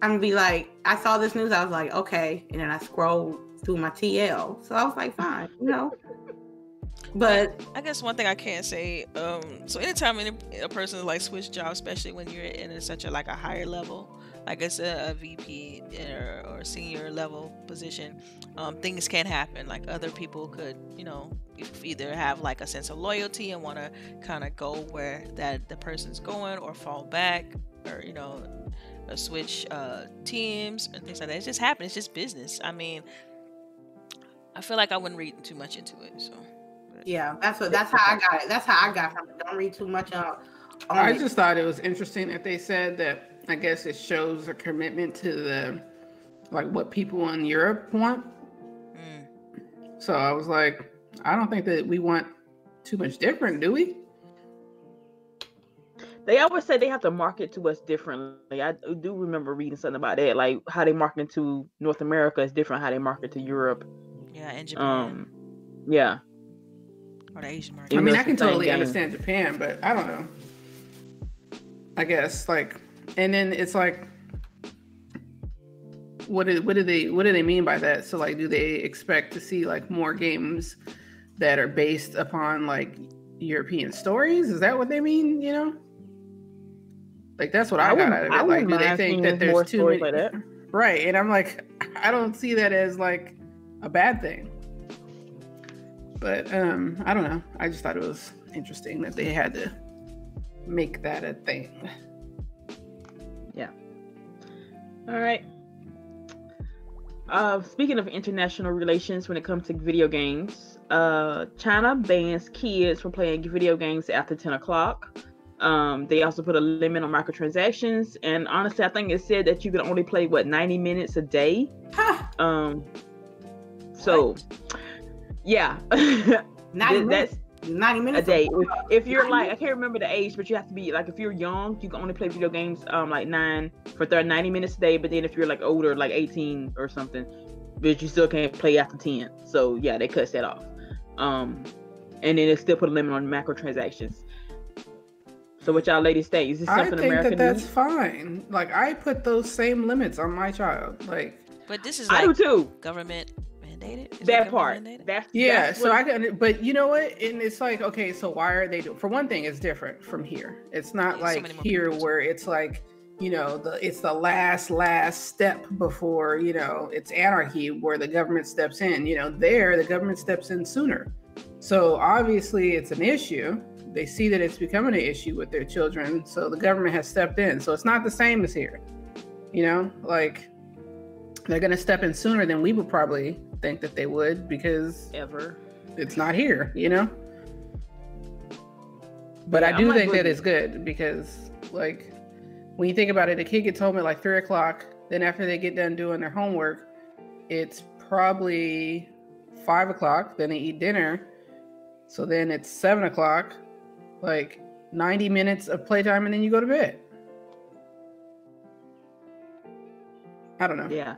Speaker 4: i'm gonna be like i saw this news i was like okay and then i scrolled through my tl so i was like fine you know but
Speaker 2: I guess one thing I can't say. Um, so anytime any, a person like switch jobs, especially when you're in such a like a higher level, like it's a, a VP or, or senior level position, um, things can happen. Like other people could, you know, either have like a sense of loyalty and want to kind of go where that the person's going, or fall back, or you know, uh, switch uh, teams and things like that. It just happens. It's just business. I mean, I feel like I wouldn't read too much into it. So.
Speaker 4: yeah that's what that's how i got it that's how i got from it don't read too much on, on
Speaker 3: I just thought it was interesting that they said that I guess it shows a commitment to the like what people in Europe want.
Speaker 2: Mm.
Speaker 3: So I was like, I don't think that we want too much different, do we?
Speaker 1: they always say they have to market to us differently. I do remember reading something about that, like how they market to North America is different how they market to Europe.
Speaker 2: Yeah, and Japan
Speaker 1: Um, yeah,
Speaker 2: or the Asian market.
Speaker 3: I mean, I can totally
Speaker 1: game.
Speaker 3: understand Japan, but I don't know. I guess like, and then it's like, what do what do they what do they mean by that? So like, do they expect to see like more games that are based upon like European stories? Is that what they mean? You know, like that's what I,
Speaker 1: I
Speaker 3: got out of
Speaker 1: I.
Speaker 3: Like, do they think that there's too many?
Speaker 1: like that.
Speaker 3: Right, and I'm like, I don't see that as like a bad thing. But um, I don't know. I just thought it was interesting that they had to make that a thing.
Speaker 1: All right. Uh, speaking of international relations, when it comes to video games, uh, China bans kids from playing video games after 10 o'clock. Um, they also put a limit on microtransactions, and honestly, I think it said that you can only play what 90 minutes a day.
Speaker 4: Huh,
Speaker 1: Um, so yeah,
Speaker 4: 90
Speaker 1: Th-
Speaker 4: minutes
Speaker 1: that's
Speaker 4: 90 minutes a
Speaker 1: day. If, if you're
Speaker 4: 90
Speaker 1: like, I can't remember the age, but you have to be like, if you're young, you can only play video games um like nine for 30, 90 minutes a day. But then if you're like older, like 18 or something, but you still can't play after 10. So yeah, they cut that off. Um, and then they still put a limit on microtransactions. So what y'all ladies think? Is this
Speaker 3: I
Speaker 1: something
Speaker 3: think
Speaker 1: America
Speaker 3: that that's
Speaker 1: needs?
Speaker 3: fine. Like I put those same limits on my child. Like
Speaker 2: But this is
Speaker 1: I do too.
Speaker 2: government mandated. Is
Speaker 1: That part.
Speaker 2: mandated?
Speaker 1: That's
Speaker 3: yeah,
Speaker 1: that's
Speaker 3: so
Speaker 1: what-
Speaker 3: I can. But you know what? And it's like, okay, so why are they doing? For one thing, it's different from here. It's not
Speaker 2: Yeah,
Speaker 3: like
Speaker 2: many more
Speaker 3: here
Speaker 2: people.
Speaker 3: where it's like, you know, the it's the last last step before you know it's anarchy where the government steps in. You know, there the government steps in sooner. So obviously, it's an issue. They see that it's becoming an issue with their children, so the government has stepped in. So it's not the same as here. You know, like they're going to step in sooner than we would probably think that they would because
Speaker 1: ever.
Speaker 3: it's not here, you know. But
Speaker 1: Yeah,
Speaker 3: I
Speaker 1: I'm
Speaker 3: do
Speaker 1: like
Speaker 3: think that it's good because, like, when you think about it, a kid gets home at like three o'clock. Then after they get done doing their homework, it's probably five o'clock. Then they eat dinner, so then it's seven o'clock. Like ninety minutes of playtime, and then you go to bed. I don't know.
Speaker 1: Yeah.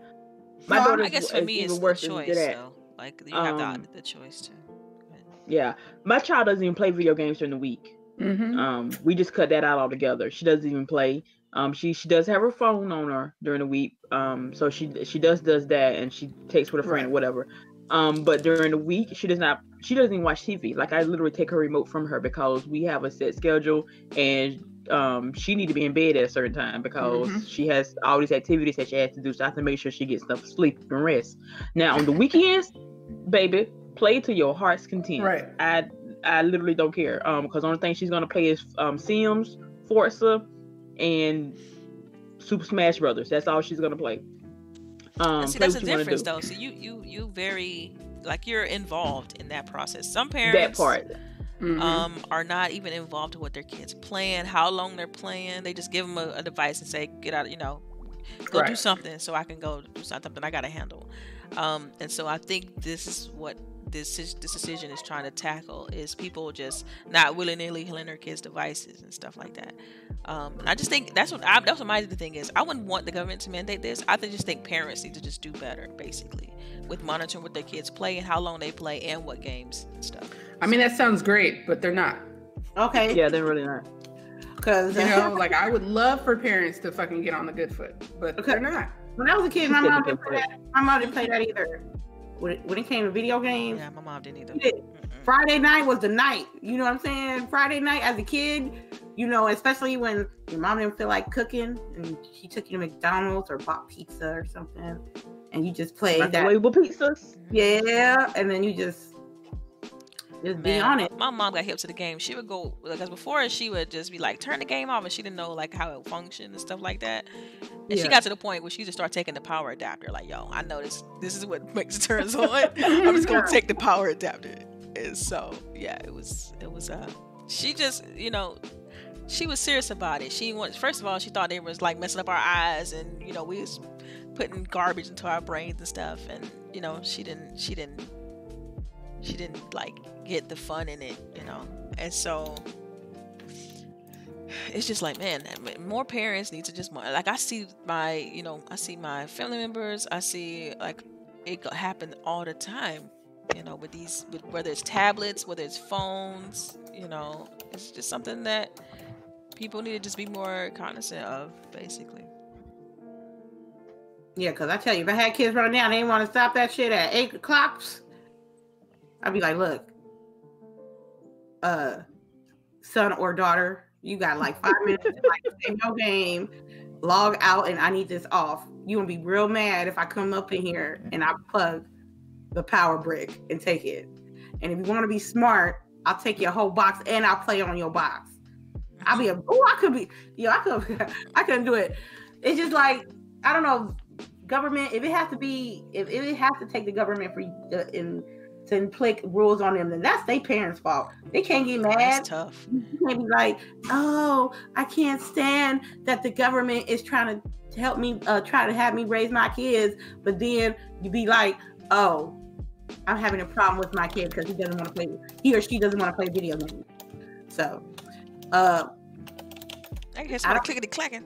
Speaker 1: My
Speaker 2: I
Speaker 1: daughter's
Speaker 2: guess for
Speaker 1: is
Speaker 2: me,
Speaker 1: even
Speaker 2: it's the
Speaker 1: worse than
Speaker 2: choice.
Speaker 1: that.
Speaker 2: though. Like you have
Speaker 1: Um,
Speaker 2: the, the choice to. Go.
Speaker 1: Yeah, my child doesn't even play video games during the week.
Speaker 3: Mm-hmm.
Speaker 1: Um, we just cut that out altogether. She doesn't even play. Um, she she does have her phone on her during the week. Um, so she she does does that and she takes with a friend
Speaker 3: Right.
Speaker 1: or whatever. Um, but during the week she does not. She doesn't even watch TV. Like I literally take her remote from her because we have a set schedule and um she need to be in bed at a certain time because
Speaker 3: Mhm.
Speaker 1: she has all these activities that she has to do. So I have to make sure she gets enough sleep and rest. Now on the weekends, baby, play to your heart's content.
Speaker 3: Right.
Speaker 1: I I literally don't care. Um, because the only thing she's gonna play is um Sims, Forza, and Super Smash Brothers. That's all she's gonna play. Um,
Speaker 2: see,
Speaker 1: play
Speaker 2: that's
Speaker 1: what
Speaker 2: the difference, though. So you you you very like you're involved in that process. Some parents
Speaker 1: That
Speaker 2: parents
Speaker 1: part.
Speaker 3: Mhm.
Speaker 2: um are not even involved in what their kids playing, how long they're playing. They just give them a, a device and say, "Get out," you know, go do something so I can go do something I got to handle. Um, and so I think this is what this this decision is trying to tackle is people just not willy nilly handing their kids devices and stuff like that. Um, and I just think that's what I, that's what my thing is. I wouldn't want the government to mandate this. I think just think parents need to just do better, basically, with monitoring what their kids play and how long they play and what games and stuff.
Speaker 3: I mean, that sounds great, but they're not.
Speaker 4: Okay.
Speaker 1: Yeah, they're really not.
Speaker 4: Because
Speaker 3: You know, like I would love for parents to fucking get on the good foot, but
Speaker 4: Okay.
Speaker 3: they're not.
Speaker 4: when I was a kid, my
Speaker 1: She
Speaker 4: mom didn't
Speaker 1: good
Speaker 4: play that. My mom didn't play that either. When it, when it came to video games,
Speaker 2: Yeah, my mom didn't either.
Speaker 4: she did. Friday night was the night. You know what I'm saying? Friday night as a kid, you know, especially when your mom didn't feel like cooking and she took you to McDonald's or bought pizza or something, and you just played that.
Speaker 1: Microwavable pizzas.
Speaker 4: Yeah, and then you just just be
Speaker 2: Man,
Speaker 4: it.
Speaker 2: My mom got hip to the game. She would go because before she would just be like, turn the game off, and she didn't know like how it functioned and stuff like that. And she got to the point where she just started taking the power adapter. Like, yo, I know this. This is what makes it turns on. I'm just gonna take the power adapter. And so yeah, it was it was uh she just you know she was serious about it. She wants first of all she thought it was like messing up our eyes and you know we was putting garbage into our brains and stuff and you know she didn't she didn't she didn't like get the fun in it you know and so it's just like man more parents need to just more like i see my you know i see my family members i see like it happen all the time you know with these with whether it's tablets whether it's phones you know it's just something that people need to just be more cognizant of basically
Speaker 4: Yeah, because I tell you, if I had kids running down, they want to stop that shit at eight o'clock. I'd be like, look, uh, son or daughter, you got like five minutes to like play no game, log out, and I need this off. You gonna be real mad if I come up in here and I plug the power brick and take it. And if you want to be smart, I'll take your whole box and I'll play on your box. I'll be a oh, I could be yo, I could I couldn't do it. It's just like I don't know, government. If it has to be, if, if it has to take the government for uh, in to inflict rules on them, then that's their parents' fault. They can't get mad.
Speaker 2: that's tough
Speaker 4: You can't be like, oh, I can't stand that the government is trying to help me, uh, try to have me raise my kids, but then you be like, oh, I'm having a problem with my kid because he doesn't want to play, he or she doesn't want to play video games. So, uh,
Speaker 2: i guess i'm clickety clacking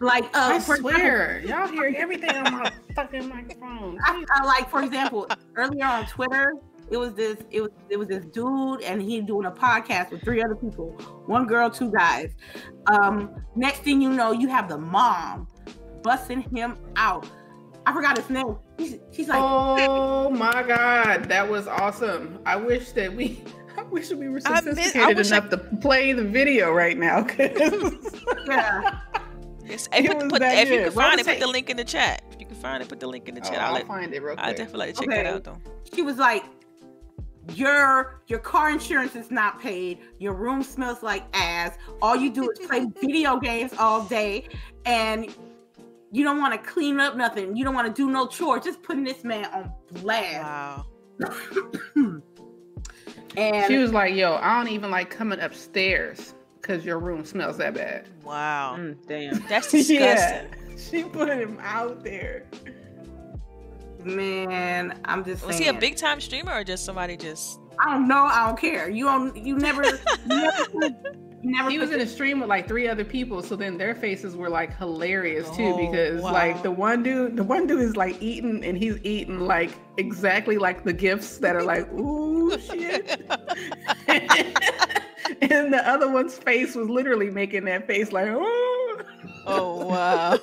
Speaker 4: like, uh,
Speaker 3: I
Speaker 4: for example-
Speaker 3: swear, y'all hear everything on my fucking microphone.
Speaker 4: I, I like for example earlier on twitter it was this it was it was this dude and he doing a podcast with three other people one girl two guys um next thing you know you have the mom busting him out i forgot his name He's, she's like
Speaker 3: Oh my god, that was awesome. I wish that we I wish we were
Speaker 2: I miss- I
Speaker 3: sophisticated
Speaker 2: wish I-
Speaker 3: enough to play the video right now. 'cause-
Speaker 4: yeah
Speaker 2: Yes, hey,
Speaker 3: It
Speaker 2: put, put,
Speaker 3: that
Speaker 2: if you can
Speaker 3: What
Speaker 2: find
Speaker 3: was
Speaker 2: it, put the link in the chat. If you can find it, put the link in the
Speaker 3: Oh,
Speaker 2: chat. I'll,
Speaker 3: I'll
Speaker 2: let,
Speaker 3: find it real quick.
Speaker 2: I'll definitely like to check that out though.
Speaker 4: she was like your your car insurance is not paid your room smells like ass all you do is play video games all day and you don't want to clean up nothing you don't want to do no chores just putting this man on blast
Speaker 2: Wow.
Speaker 4: and
Speaker 3: She was like, "Yo, I don't even like coming upstairs because your room smells that bad."
Speaker 2: Wow.
Speaker 1: Mm, damn.
Speaker 2: That's disgusting.
Speaker 3: yeah, she put him out there.
Speaker 4: man i'm just
Speaker 2: Was
Speaker 4: saying
Speaker 2: he a big time streamer or just somebody just
Speaker 4: i don't know i don't care you don't you never you never, never
Speaker 3: he was in a stream with like three other people, so then their faces were like hilarious too
Speaker 2: Oh,
Speaker 3: because
Speaker 2: wow.
Speaker 3: like the one dude, the one dude is like eating and he's eating like exactly like the gifts that are like ooh shit, and the other one's face was literally making that face like oh.
Speaker 2: oh wow.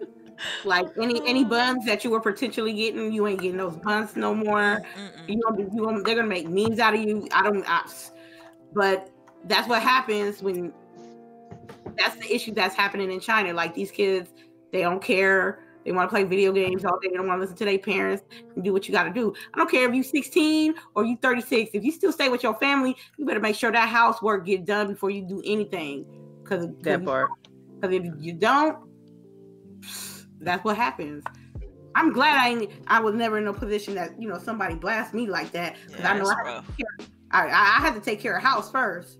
Speaker 4: like any any buns that you were potentially getting, you ain't getting those buns no more.
Speaker 2: Mm-mm.
Speaker 4: You know, you gonna, they're gonna make memes out of you. I don't, I, but that's what happens when. That's the issue that's happening in China. Like these kids, they don't care. They want to play video games all day. They don't want to listen to their parents and do what you got to do. I don't care if you're 16 or you're 36. If you still stay with your family, you better make sure that housework get done before you do anything. Because
Speaker 1: That part.
Speaker 4: because if you don't, that's what happens. I'm glad I ain't, I was never in a position that you know somebody blast me like that. Because
Speaker 2: Yeah,
Speaker 4: I know
Speaker 2: that's
Speaker 4: I,
Speaker 2: rough.
Speaker 4: I I had to take care of house first.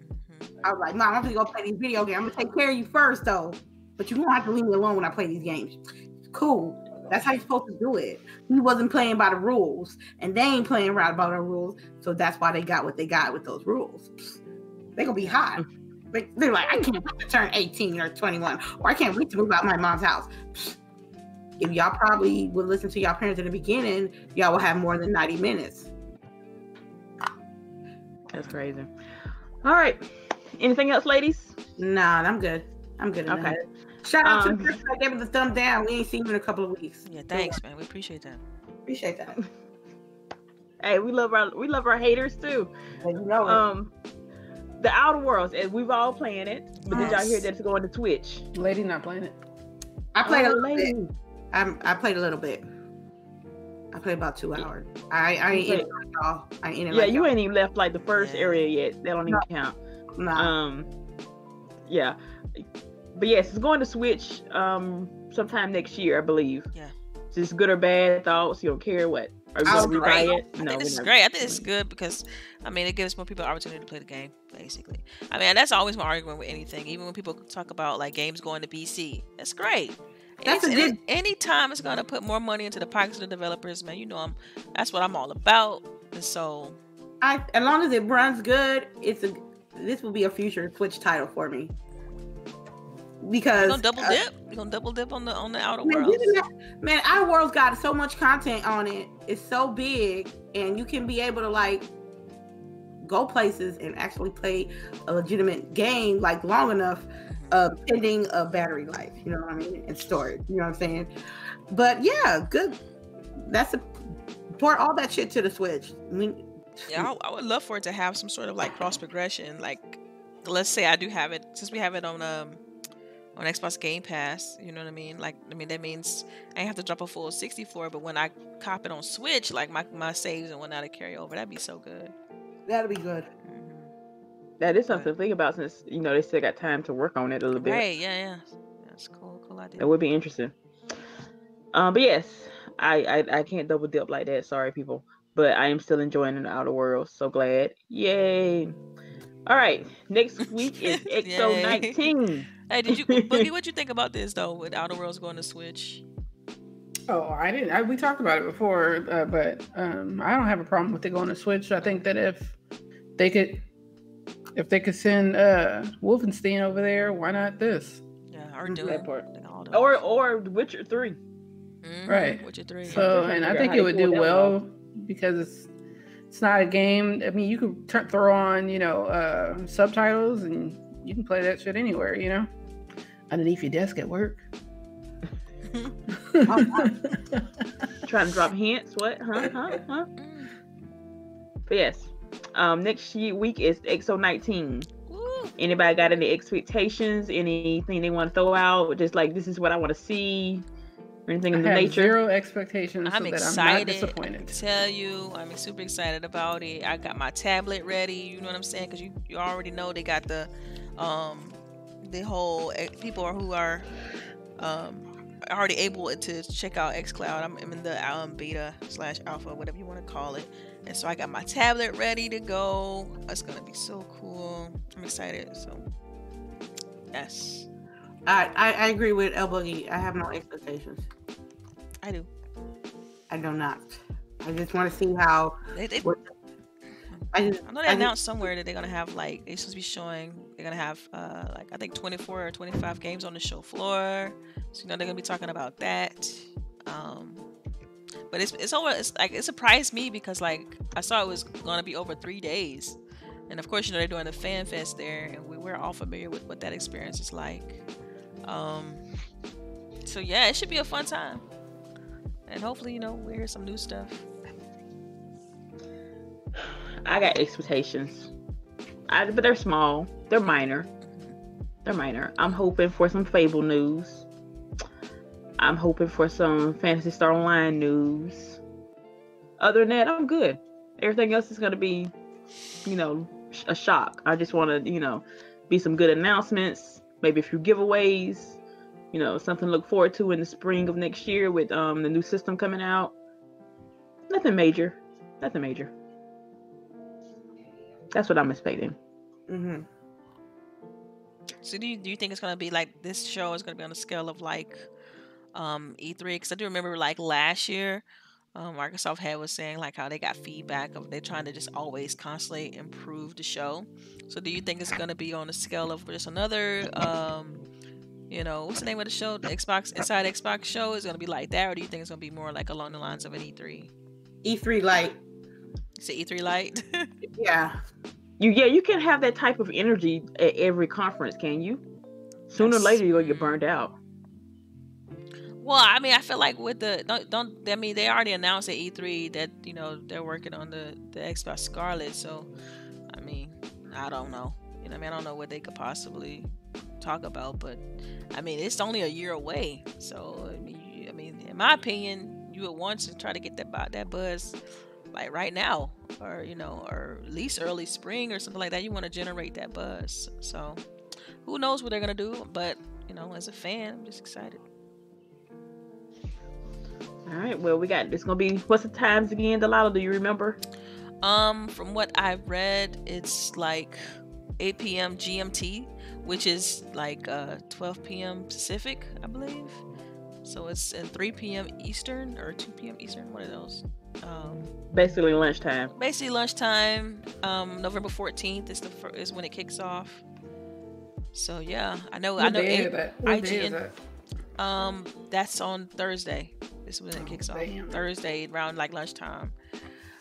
Speaker 2: Mhm.
Speaker 4: I was like, Mom, I'm gonna go play these video games. I'm gonna take care of you first though. But you don't have to leave me alone when I play these games. Cool. That's how you're supposed to do it. He wasn't playing by the rules, and they ain't playing right by the rules. So that's why they got what they got with those rules. They gonna be hot. Like, mm. they're like, I can't wait to turn 18 or 21, or I can't wait to move out my mom's house. If y'all probably would listen to y'all parents in the beginning, y'all will have more than 90 minutes.
Speaker 1: That's crazy. All right. Anything else, ladies?
Speaker 4: Nah, I'm good. I'm good.
Speaker 1: Okay.
Speaker 4: Shout out
Speaker 1: Um,
Speaker 4: to the person that gave us the thumb down. We ain't seen you in a couple of weeks.
Speaker 2: Yeah, thanks, man. We appreciate that.
Speaker 4: Appreciate that.
Speaker 1: Hey, we love our we love our haters too.
Speaker 4: Well, you know it.
Speaker 1: Um, the Outer Worlds, and we've all playing it. But did y'all hear that it's going to Switch?
Speaker 3: Lady not playing it.
Speaker 4: I played a
Speaker 1: Oh,
Speaker 4: little
Speaker 1: lady.
Speaker 4: bit. I'm, I played a little bit. I played about two hours. I, I ain't in it like y'all. I ain't in it
Speaker 1: Yeah,
Speaker 4: like
Speaker 1: you
Speaker 4: y'all.
Speaker 1: ain't even left like the first
Speaker 2: Yeah.
Speaker 1: area yet. That don't even count.
Speaker 4: Nah.
Speaker 1: Um, yeah, but yes, it's going to Switch um sometime next year, I believe.
Speaker 2: Yeah.
Speaker 1: Just good or bad thoughts? You don't care what? Are you gonna
Speaker 4: great.
Speaker 1: rebuy it?
Speaker 2: I think this is great. I think it's good because I mean it gives more people opportunity to play the game, basically. I mean that's always my argument with anything. Even when people talk about like games going to PC, that's great.
Speaker 4: That's a
Speaker 2: Any-
Speaker 4: good-
Speaker 2: anytime it's gonna put more money into the pockets of the developers, man. You know I'm that's what I'm all about. And so
Speaker 4: I, as long as it runs good, it's a. This will be a future Twitch title for me.
Speaker 2: You
Speaker 4: Because
Speaker 2: gonna double
Speaker 4: uh,
Speaker 2: dip? You gonna double dip on the on the outer
Speaker 4: Man,
Speaker 2: worlds?
Speaker 4: isn't man, our world's got so much content on it. It's so big, and you can be able to like go places and actually play a legitimate game like long enough, uh, pending a battery life. You know what I mean? And storage. You know what I'm saying? But yeah, good. That's a port all that shit to the Switch. I mean,
Speaker 2: Yeah, I, I would love for it to have some sort of like cross progression. Like, let's say I do have it since we have it on um on Xbox Game Pass. You know what I mean? Like, I mean that means I ain't have to drop a full sixty for it. But when I cop it on Switch, like my my saves and whatnot to carry over, that'd be so good.
Speaker 4: That'd be good.
Speaker 2: Mhm.
Speaker 1: That is something to think about since you know they still got time to work on it a little bit.
Speaker 2: Right? Yeah, yeah. That's cool. Cool idea.
Speaker 1: It would be interesting. Um, but yes, I, I I can't double dip like that. Sorry, people. But I am still enjoying the Outer Worlds. So glad. Yay! All right. Next week is XO
Speaker 2: Yay.
Speaker 1: 19.
Speaker 2: Hey, did you Boogie? What do you think about this though? With Outer Worlds going to Switch?
Speaker 3: Oh, I didn't. I, we talked about it before, uh, but um, I don't have a problem with it going to Switch. I think that if they could, if they could send uh, Wolfenstein over there, why not this?
Speaker 2: Yeah, or. Doom.
Speaker 1: That part.
Speaker 2: Like all those.
Speaker 1: Or or Witcher 3.
Speaker 2: Mhm,
Speaker 3: Right.
Speaker 2: Witcher three.
Speaker 3: So,
Speaker 1: trying
Speaker 3: and I think it would do
Speaker 1: that one
Speaker 3: well because it's it's not a game. I mean, you could turn throw on you know uh, subtitles and you can play that shit anywhere. You know, underneath your desk at work.
Speaker 1: Trying to drop hints. What? Huh? Huh? Huh?
Speaker 2: Mm.
Speaker 1: But yes. Um, next week is XO 19.
Speaker 2: Woo.
Speaker 1: Anybody got any expectations? Anything they want to throw out? Just like this is what I want to see, or anything
Speaker 3: I
Speaker 1: in the
Speaker 3: have
Speaker 1: nature.
Speaker 3: zero expectations,
Speaker 2: I'm
Speaker 3: so that I'm not
Speaker 2: excited.
Speaker 3: disappointed.
Speaker 2: Tell you, I'm super excited about it. I got my tablet ready. You know what I'm saying? Because you, you already know they got the, um, the whole eh, people are who are, um, already able to check out XCloud. I'm, I'm in the um, beta slash alpha, whatever you want to call it. And so I got my tablet ready to go. It's gonna be so cool. I'm excited. So, yes,
Speaker 4: I, I, I agree with El Boogie. I have no expectations.
Speaker 2: I do.
Speaker 4: I do not. I just want to see how
Speaker 2: They, they,
Speaker 4: What- I just
Speaker 2: I know they
Speaker 4: I
Speaker 2: announced somewhere that they're gonna have like they're supposed to be showing they're gonna have uh like I think 24 or 25 games on the show floor. So you know they're gonna be talking about that. Um but it's it's over it's like it surprised me because like I saw it was gonna be over three days. And of course, you know, they're doing the fan fest there and we, we're all familiar with what that experience is like. Um so yeah, it should be a fun time. And hopefully, you know, we hear some new stuff.
Speaker 1: I got expectations. I, but they're small. They're minor. They're minor. I'm hoping for some Fable news. I'm hoping for some Phantasy Star Online news. Other than that, I'm good. Everything else is gonna be, you know, a shock. I just want to, you know, be some good announcements. Maybe a few giveaways. You know, something to look forward to in the spring of next year with um the new system coming out. Nothing major. Nothing major. That's what I'm expecting.
Speaker 4: hmm
Speaker 2: So do you, do you think it's gonna be like this show is gonna be on the scale of like um E3? Because I do remember like last year, um, Microsoft had was saying like how they got feedback of they're trying to just always constantly improve the show. So do you think it's gonna be on the scale of just another um you know what's the name of the show? The Xbox Inside Xbox show is gonna be like that, or do you think it's gonna be more like along the lines of an E E3?
Speaker 4: E3 like
Speaker 2: Is it E3 light?
Speaker 4: yeah.
Speaker 1: You yeah, you can have that type of energy at every conference, can you? Sooner or later you're gonna get burned out.
Speaker 2: Well, I mean, I feel like with the don't don't I mean they already announced at E3 that you know they're working on the the Xbox Scarlett, so I mean, I don't know. You know, I mean, I don't know what they could possibly talk about, but I mean, it's only a year away, so I mean, you- I mean, in my opinion, you would want to try to get that bu- that buzz like right now, or you know, or at least early spring or something like that. You want to generate that buzz, so who knows what they're gonna do, but you know, as a fan, I'm just excited.
Speaker 1: All right, well we got it's gonna be what's the times again, Delilah? Do you remember?
Speaker 2: Um, from what I've read, it's like 8 p.m. GMT, which is like uh 12 p.m. Pacific, I believe. So it's in 3 p.m. Eastern or 2 p.m. Eastern, one of those. Um,
Speaker 1: Basically lunchtime.
Speaker 2: basically lunchtime. Um, November 14th is the fir- is when it kicks off. So yeah, I know. I know.
Speaker 3: day is
Speaker 2: eight-
Speaker 3: that? What day is
Speaker 2: IGN
Speaker 3: that?
Speaker 2: um, that's on Thursday. This is when it kicks off.
Speaker 3: Damn.
Speaker 2: Thursday around like lunchtime.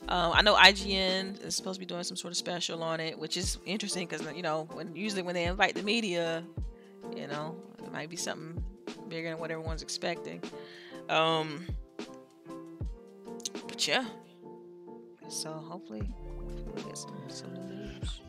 Speaker 2: Um, I know IGN is supposed to be doing some sort of special on it, which is interesting because you know when usually when they invite the media, you know it might be something bigger than what everyone's expecting. Um, but yeah, so hopefully we'll get some some news.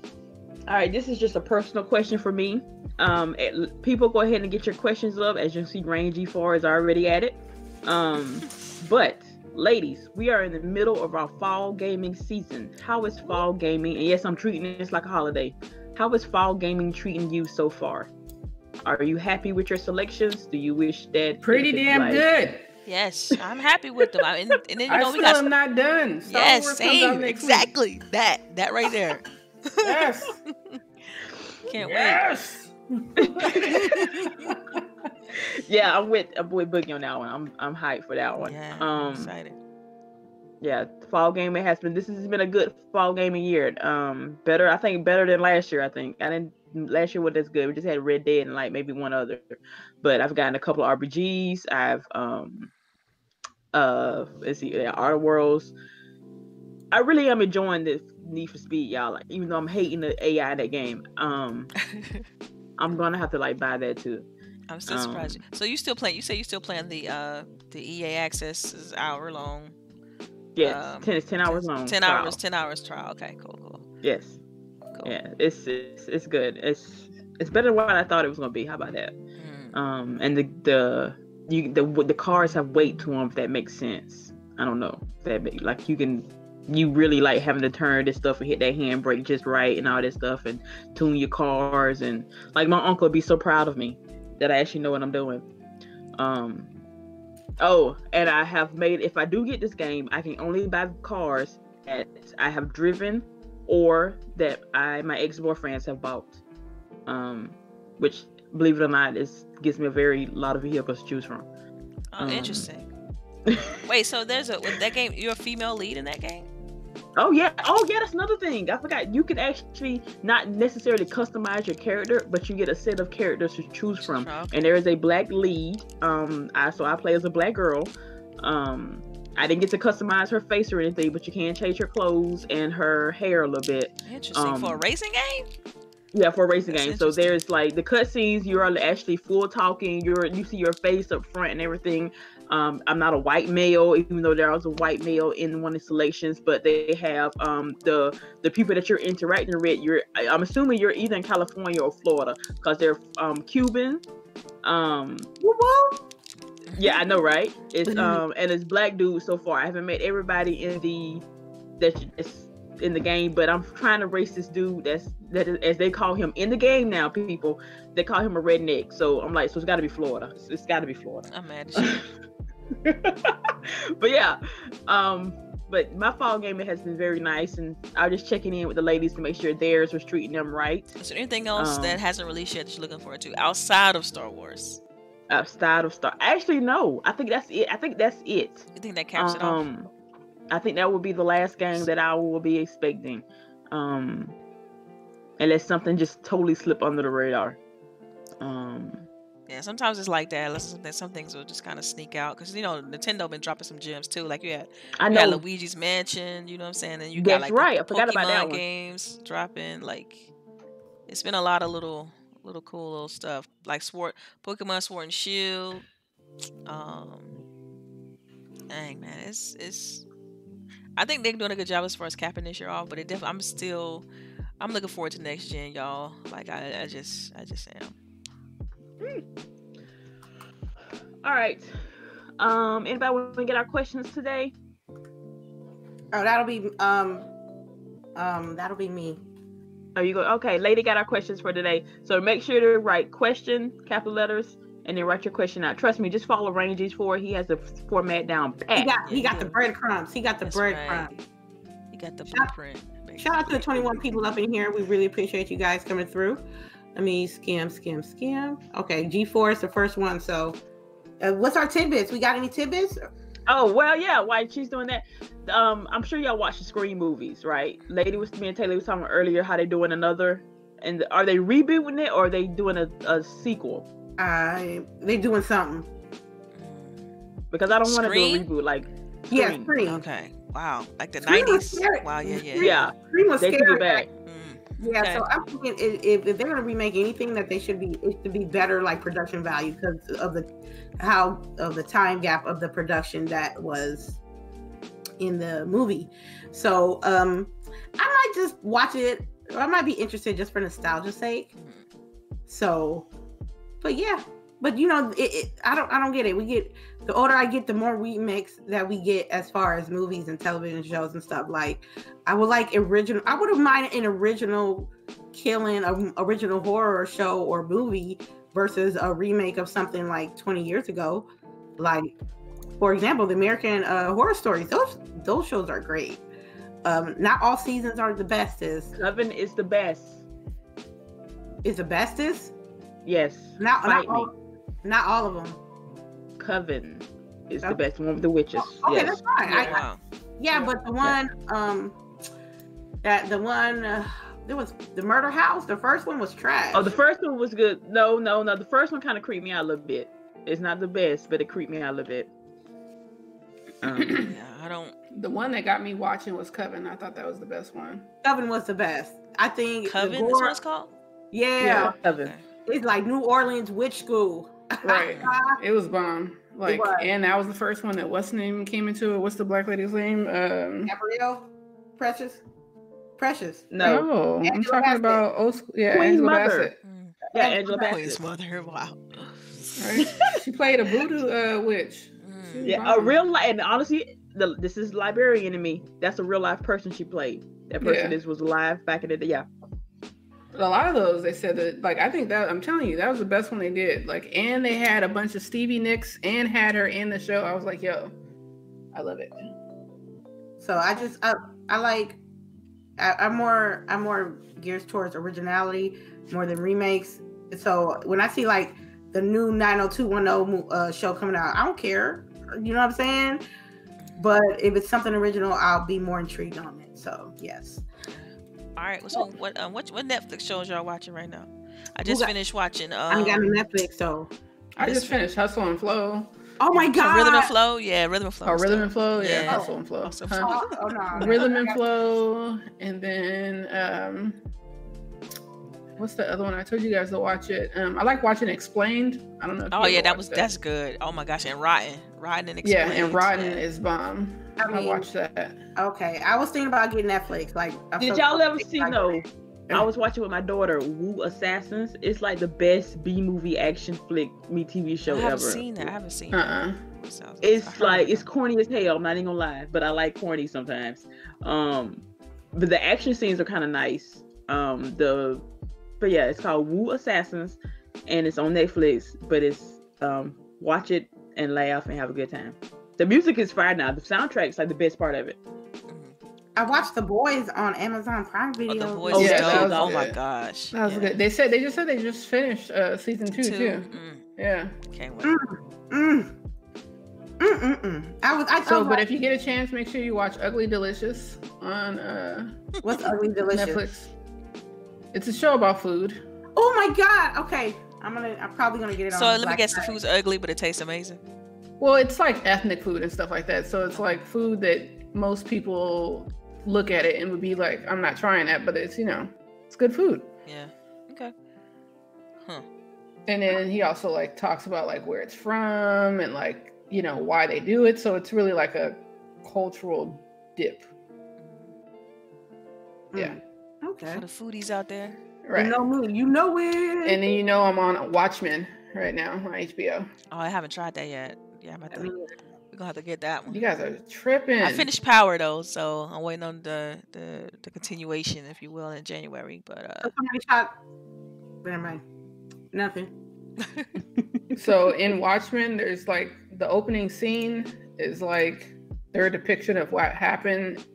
Speaker 1: All right, this is just a personal question for me. Um, eh, people go ahead and get your questions up. As you can see, Rain G4 is already at it. Um, but ladies, we are in the middle of our fall gaming season. How is fall gaming? And yes, I'm treating this like a holiday. How is fall gaming treating you so far? Are you happy with your selections? Do you wish that
Speaker 3: Pretty damn
Speaker 1: like-
Speaker 3: good.
Speaker 2: Yes, I'm happy with them. I, and, and then you
Speaker 3: I
Speaker 2: know we
Speaker 3: still
Speaker 2: got
Speaker 3: am not done. Star
Speaker 2: yes,
Speaker 3: Wars
Speaker 2: same,
Speaker 3: next week.
Speaker 2: exactly that that right there.
Speaker 3: Yes.
Speaker 2: Can't wait.
Speaker 3: yes.
Speaker 1: Yeah, I'm with a boy Boogie on that one. I'm I'm hyped for that one.
Speaker 2: Yeah,
Speaker 1: um,
Speaker 2: excited.
Speaker 1: yeah, fall gaming has been. This has been a good fall gaming year. Um, better, I think, better than last year. I think I didn't. Last year wasn't as good. We just had Red Dead and like maybe one other, but I've gotten a couple of RPGs. I've um, uh, let's see, yeah, Art Worlds. I really am enjoying this Need for Speed, y'all. Like, even though I'm hating the AI that game, um, I'm gonna have to like buy that too.
Speaker 2: I'm still
Speaker 1: um,
Speaker 2: surprised. So you still play? You say you still playing the uh the EA Access is hour long.
Speaker 1: Yes,
Speaker 2: Um,
Speaker 1: ten, it's ten hours long.
Speaker 2: Ten
Speaker 1: trial.
Speaker 2: hours. Ten hours trial. Okay, cool, cool,
Speaker 1: Yes.
Speaker 2: cool.
Speaker 1: Yeah, it's, it's it's good. It's it's better than what I thought it was gonna be. How about that?
Speaker 2: Mm.
Speaker 1: Um, and the the you the the cars have weight to them. If that makes sense. I don't know. If that make, like you can you really like having to turn this stuff and hit that handbrake just right and all this stuff and tune your cars and like my uncle would be so proud of me that I actually know what I'm doing. Um. Oh, and I have made. If I do get this game, I can only buy cars that I have driven or that I my ex boyfriends have bought. Um, which believe it or not, is gives me a very lot of vehicles to choose from.
Speaker 2: Oh,
Speaker 1: Um,
Speaker 2: interesting. Wait, so there's a with that game. You're a female lead in that game.
Speaker 1: Oh yeah. Oh yeah. That's another thing. I forgot. You can actually not necessarily customize your character, but you get a set of characters to choose from.
Speaker 2: Okay.
Speaker 1: And there is a black lead. Um, I so I play as a black girl. Um, I didn't get to customize her face or anything, but you can change her clothes and her hair a little bit.
Speaker 2: Interesting. For a
Speaker 1: Um,
Speaker 2: racing game?
Speaker 1: Yeah, for a racing
Speaker 2: That's
Speaker 1: game. So there's like the cutscenes. You're actually full talking. You're you see your face up front and everything. Um, I'm not a white male, even though there was a white male in one of the selections. But they have um the the people that you're interacting with. You're I'm assuming you're either in California or Florida because they're um Cuban. Um, yeah, I know, right? It's
Speaker 4: Mhm.
Speaker 1: um and it's black dudes so far. I haven't met everybody in the that is in the game, but I'm trying to race this dude that's that is, as they call him in the game now. People they call him a redneck. So I'm like, so it's got to be Florida. It's, it's got to be Florida.
Speaker 2: I'm mad
Speaker 1: but yeah, um, but my fall game it has been very nice, and I was just checking in with the ladies to make sure theirs was treating them right.
Speaker 2: Is there anything else
Speaker 1: Um,
Speaker 2: that hasn't released yet that you're looking forward to outside of Star Wars?
Speaker 1: Outside of Star, actually no, I think that's it. I think that's it.
Speaker 2: You think that caps it off?
Speaker 1: I think that will be the last game that I will be expecting. Um, unless something just totally slip under the radar. Um,
Speaker 2: Yeah, sometimes it's like that. That some things will just kind of sneak out because you know Nintendo been dropping some gems too. Like you had,
Speaker 1: I know.
Speaker 2: Luigi's Mansion. You know what I'm saying? And you
Speaker 1: That's
Speaker 2: got like
Speaker 1: right, I forgot about that
Speaker 2: Pokemon
Speaker 1: one.
Speaker 2: games dropping. Like it's been a lot of little, little cool little stuff like Sword, Pokemon Sword and Shield. Um, dang man, it's it's. I think they're doing a good job as far as capping this year off, but it definitely I'm still, I'm looking forward to next gen, y'all. Like I, I just, I just am.
Speaker 1: All right. Um, anybody want to get our questions today?
Speaker 4: Oh, that'll be um um that'll be me.
Speaker 1: Are you go? Okay, lady got our questions for today. So make sure to write question, capital letters, and then write your question out. Trust me, just follow Rangy's for he has the format down
Speaker 4: He
Speaker 1: pat.
Speaker 4: got he
Speaker 2: Yeah,
Speaker 4: got the
Speaker 2: yeah.
Speaker 4: breadcrumbs. He got the
Speaker 2: That's right.
Speaker 4: breadcrumbs.
Speaker 2: You got the
Speaker 4: Shout-
Speaker 2: blueprint. basically.
Speaker 4: Shout out to the 21 people up in here. We really appreciate you guys coming through. Let me skim, skim, skim. Okay, G4 is the first one. So, uh, what's our tidbits? We got any tidbits?
Speaker 1: Oh well, yeah. Why she's doing that, um, I'm sure y'all watch the Scream movies, right? Lady was me and Taylor was talking earlier how they doing another, and are they rebooting it or are they doing a, a sequel?
Speaker 4: Uh, they doing something.
Speaker 1: Because I don't want to do a reboot like
Speaker 4: Yeah,
Speaker 1: Scream.
Speaker 4: Scream.
Speaker 2: Okay. Wow. Like the 90s. Wow. Yeah. Yeah.
Speaker 1: Yeah,
Speaker 4: Scream was
Speaker 1: they
Speaker 4: scary.
Speaker 1: it back.
Speaker 2: Mm,
Speaker 4: Yeah,
Speaker 2: okay.
Speaker 4: so I'm thinking if, if, if they're gonna remake anything, that they should be it should be better like production value because of the how of the time gap of the production that was in the movie. So um I might just watch it. I might be interested just for nostalgia's sake. So, but yeah, but you know, it, it, I don't I don't get it. We get the older I get, the more remix that we get as far as movies and television shows and stuff. Like, I would like original. I would have minded an original killing, a original horror show or movie versus a remake of something like 20 years ago. Like, for example, the American uh, Horror Stories. Those those shows are great. Um, not all seasons are the bestest.
Speaker 1: Coven is the best.
Speaker 4: Is the bestest?
Speaker 1: Yes.
Speaker 4: Not not all, not all of them.
Speaker 1: Coven is the best one with the witches.
Speaker 4: Okay,
Speaker 1: yes.
Speaker 4: that's fine. I, I,
Speaker 2: Wow.
Speaker 4: yeah, but the one um that the one uh, there was the murder house. The first one was trash.
Speaker 1: Oh, the first one was good. No, no, no. The first one kind of creeped me out a little bit. It's not the best, but it creeped me out a little bit. Um,
Speaker 2: Yeah. I don't.
Speaker 3: The one that got me watching was Coven. I thought that was the best one.
Speaker 4: Coven was the best. I think the
Speaker 2: Coven. This
Speaker 4: gore-
Speaker 2: one's called.
Speaker 4: yeah,
Speaker 1: Coven.
Speaker 2: Okay.
Speaker 4: It's like New Orleans witch school.
Speaker 3: Right. it was bomb. Like,
Speaker 4: was.
Speaker 3: and that was the first one that what's name came into it. What's the black lady's name? Um,
Speaker 4: Gabrielle, Precious, Precious.
Speaker 1: No.
Speaker 3: oh, I'm
Speaker 4: Angela
Speaker 3: talking
Speaker 4: Bassett.
Speaker 3: about old school. Yeah,
Speaker 1: Queen's
Speaker 3: Angela
Speaker 1: mother.
Speaker 3: Bassett.
Speaker 2: Mm.
Speaker 1: Yeah,
Speaker 4: Angela
Speaker 1: Angela
Speaker 2: Queen's mother. Wow.
Speaker 3: Right? she played a voodoo uh, witch.
Speaker 2: Mm.
Speaker 1: Yeah, a real life. And honestly, the, this is Liberian in me. That's a real life person she played. That person
Speaker 3: Yeah.
Speaker 1: is was alive back in the day. Yeah.
Speaker 3: A lot of those they said that like I think that I'm telling you that was the best one they did. Like and they had a bunch of Stevie Nicks and had her in the show. I was like, yo, I love it.
Speaker 4: So I just I, I like I, I'm more I'm more geared towards originality more than remakes. So when I see like the new 90210 uh, show coming out, I don't care. You know what I'm saying? But if it's something original, I'll be more intrigued on it. So yes.
Speaker 2: All right. So what um what what Netflix shows y'all watching right now? I just
Speaker 4: got-
Speaker 2: finished watching. Um,
Speaker 4: I got a Netflix, so
Speaker 3: I just finished Hustle and Flow.
Speaker 4: oh my
Speaker 2: so
Speaker 4: god.
Speaker 2: Rhythm and Flow. Yeah, Rhythm and Flow.
Speaker 3: Oh,
Speaker 2: was
Speaker 3: Rhythm
Speaker 2: dope.
Speaker 3: and Flow? Yeah,
Speaker 2: Yeah.
Speaker 3: Hustle and Flow.
Speaker 2: Awesome.
Speaker 3: Huh?
Speaker 4: Oh, oh, no, no.
Speaker 3: Rhythm and Flow, and then um, what's the other one? I told you guys to watch it. Um, I like watching Explained. I don't know. If
Speaker 2: Oh
Speaker 3: you
Speaker 2: yeah, that
Speaker 3: watched
Speaker 2: was that's good. Oh my gosh, and Rotten, Rotten and
Speaker 3: yeah, and Rotten
Speaker 2: yeah.
Speaker 3: is bomb.
Speaker 4: I
Speaker 3: I,
Speaker 4: mean-
Speaker 3: watched that.
Speaker 4: Okay, I was thinking about getting Netflix. Like, I'm
Speaker 1: Did y'all ever see
Speaker 4: like-
Speaker 1: no? I was watching with my daughter Wu Assassins. It's like the best B movie action flick me TV show
Speaker 2: I haven't
Speaker 1: ever.
Speaker 2: seen that. I haven't seen
Speaker 3: Uh
Speaker 2: that. Sounds- I
Speaker 1: It's like it's corny as hell. I'm not even gonna lie, but I like corny sometimes. Um, but the action scenes are kind of nice. Um, the but yeah, it's called Wu Assassins, and it's on Netflix. But it's um, watch it and laugh and have a good time. The music is fine now. The soundtrack's like the best part of it.
Speaker 4: I watched The Boys on Amazon Prime
Speaker 2: Oh,
Speaker 4: Video.
Speaker 2: the voice
Speaker 1: Oh, yeah, that was
Speaker 2: oh my gosh.
Speaker 3: That was
Speaker 2: yeah.
Speaker 3: good. They said they just said they just finished uh, season two,
Speaker 2: Two.
Speaker 3: too.
Speaker 2: Mm,
Speaker 3: Yeah.
Speaker 2: can't wait.
Speaker 4: Mm. Mm, mm, mm. I was. I
Speaker 3: So, but
Speaker 4: her,
Speaker 3: if you get a chance, make sure you watch Ugly Delicious on uh,
Speaker 4: what's ugly delicious?
Speaker 3: Netflix. It's a show about food.
Speaker 4: Oh my god. Okay, I'm gonna. I'm probably gonna get it on.
Speaker 2: So let me
Speaker 4: Black
Speaker 2: guess, the food's ugly, but it tastes amazing.
Speaker 3: Well, it's like ethnic food and stuff like that. So it's like food that most people look at it and would be like, I'm not trying that, but it's, you know, it's good food.
Speaker 2: Yeah. Okay. Huh.
Speaker 3: And then he also like talks about like where it's from and like, you know, why they do it. So it's really like a cultural dip. Yeah.
Speaker 4: Mm. Okay.
Speaker 2: For the foodies out there.
Speaker 3: Right.
Speaker 4: You know me. You know it.
Speaker 3: and then you know I'm on Watchmen right now on HBO.
Speaker 2: Oh, I haven't tried that yet. Yeah, I'm about to, we're gonna have to get that one.
Speaker 3: You guys are tripping.
Speaker 2: I finished Power though, so I'm waiting on the the, the continuation, if you will, in January. But uh,
Speaker 4: somebody shot. Never mind. Nothing.
Speaker 3: So in Watchmen, there's like the opening scene is like their depiction of what happened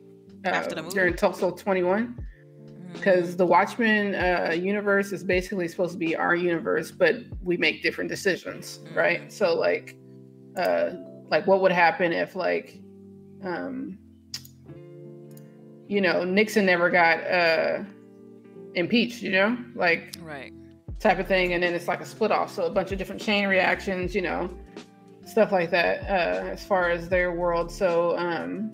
Speaker 3: uh,
Speaker 2: After the movie?
Speaker 3: during Tulsa 21.
Speaker 2: mm,
Speaker 3: Because the Watchmen uh, universe is basically supposed to be our universe, but we make different decisions, right? So like, uh, like what would happen if like, um, you know, Nixon never got uh, impeached, you know, like
Speaker 2: right.
Speaker 3: type of thing and then it's like a split off so a bunch of different chain reactions you know stuff like that uh, as far as their world so um,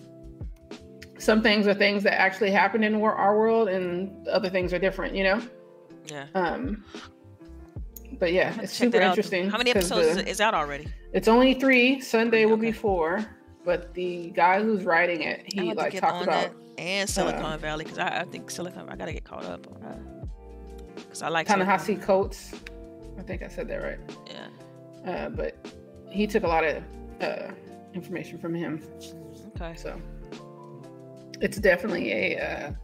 Speaker 3: some things are things that actually happen in our world and other things are different you know
Speaker 2: Yeah.
Speaker 3: um, but yeah it's super interesting
Speaker 2: How many episodes
Speaker 3: the-
Speaker 2: is, out already?
Speaker 3: it's only three sunday will be four but the guy who's writing it he like talked about
Speaker 2: and Silicon
Speaker 3: uh,
Speaker 2: Valley because I, I think Silicon I gotta get caught up. Because I like
Speaker 3: Ta-Nehisi Coates i think i said that right
Speaker 2: Yeah.
Speaker 3: uh, but he took a lot of uh, information from him
Speaker 2: Okay.
Speaker 3: So it's definitely a.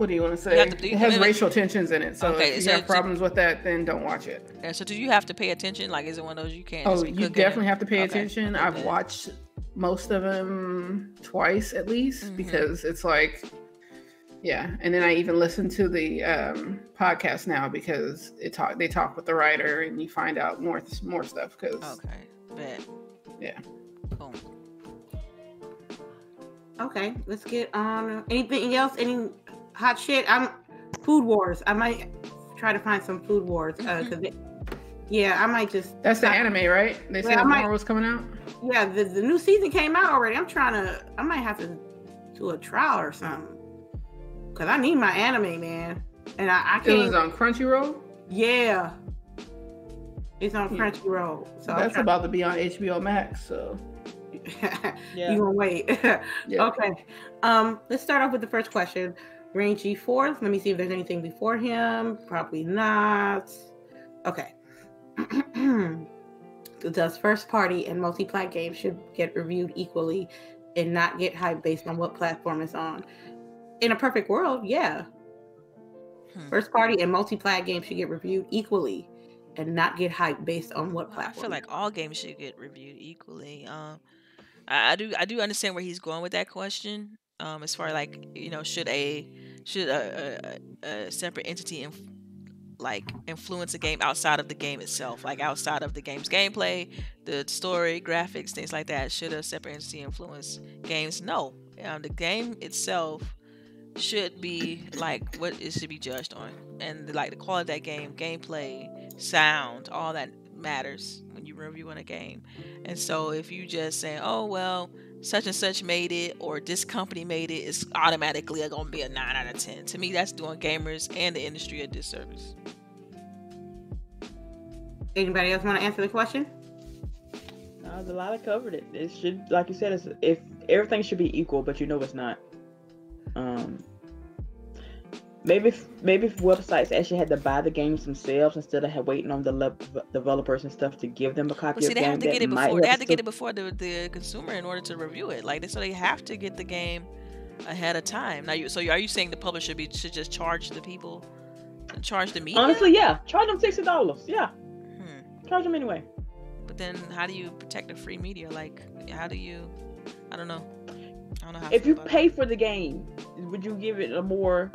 Speaker 3: What do you want to say?
Speaker 2: have to do-
Speaker 3: it has
Speaker 2: I mean,
Speaker 3: racial tensions in it. So
Speaker 2: Okay,
Speaker 3: if you
Speaker 2: so
Speaker 3: have
Speaker 2: do-
Speaker 3: problems with that, then don't watch it.
Speaker 2: Yeah, so do you have to pay attention? Like, is it one of those you can't?
Speaker 3: Oh, you definitely have to pay
Speaker 2: Okay,
Speaker 3: attention.
Speaker 2: okay,
Speaker 3: I've watched most of them twice at least
Speaker 2: Mhm.
Speaker 3: because it's like, yeah. And then I even listen to the um, podcast now because it talk they talk with the writer and you find out more more stuff because
Speaker 2: Okay. Bet.
Speaker 3: Yeah.
Speaker 2: Boom.
Speaker 4: Okay, let's get on. Anything else? Any hot shit? I'm food wars. I might try to find some food wars. Uh,
Speaker 2: Mhm.
Speaker 4: 'cause it- yeah, I might just.
Speaker 3: that's the anime, right? They said
Speaker 4: Yeah, I
Speaker 3: was coming out.
Speaker 4: Yeah, the, the new season came out already. I'm trying to. I might have to do a trial or something. Cause I need my anime, man, and I, I
Speaker 3: It was
Speaker 4: can't.
Speaker 3: on Crunchyroll.
Speaker 4: Yeah, it's on
Speaker 3: Yeah.
Speaker 4: Crunchyroll. So
Speaker 3: That's about to be on HBO Max. So
Speaker 1: Yeah.
Speaker 4: you gonna wait?
Speaker 3: yeah.
Speaker 4: Okay. Um, let's start off with the first question. Rangy fourth. Let me see if there's anything before him. Probably not. Okay. Does first party and multi-plat games should get reviewed equally and not get hyped based on what platform it's on? In a perfect world, yeah.
Speaker 2: Hmm.
Speaker 4: First party and multi-plat games should get reviewed equally and not get hyped based on what platform.
Speaker 2: I feel like all games should get reviewed equally. Um, I, I do I do understand where he's going with that question. Um, as far like you know, should a should a, a, a separate entity inf- like influence a game outside of the game itself, like outside of the game's gameplay, the story, graphics, things like that. Should a separate entity influence games? No, um, the game itself should be like what it should be judged on, and like the quality of that game, gameplay, sound, all that matters when you review on a game. And so if you just say, oh well, such and such made it or this company made it, it's automatically gonna be a nine out of ten. To me, that's doing gamers and the industry a disservice.
Speaker 4: Anybody else want to answer the question?
Speaker 1: No, the lot of covered it. It should, like you said, it's, if everything should be equal, but you know it's not. Um, maybe if, maybe if websites actually had to buy the games themselves instead of waiting on the le- developers and stuff to give them a copy.
Speaker 2: But see,
Speaker 1: of
Speaker 2: they
Speaker 1: the
Speaker 2: have to get it before. They have to get it before the, the consumer in order to review it. Like so, they have to get the game ahead of time. Now, you so are you saying the publisher be, should just charge the people, charge the media?
Speaker 1: Honestly, yeah, charge them sixty dollars. Yeah,
Speaker 2: Hmm.
Speaker 1: charge them anyway.
Speaker 2: But then, how do you protect the free media? Like, how do you? I don't know. I don't know how.
Speaker 1: If you
Speaker 2: about it.
Speaker 1: pay for the game, would you give it a more?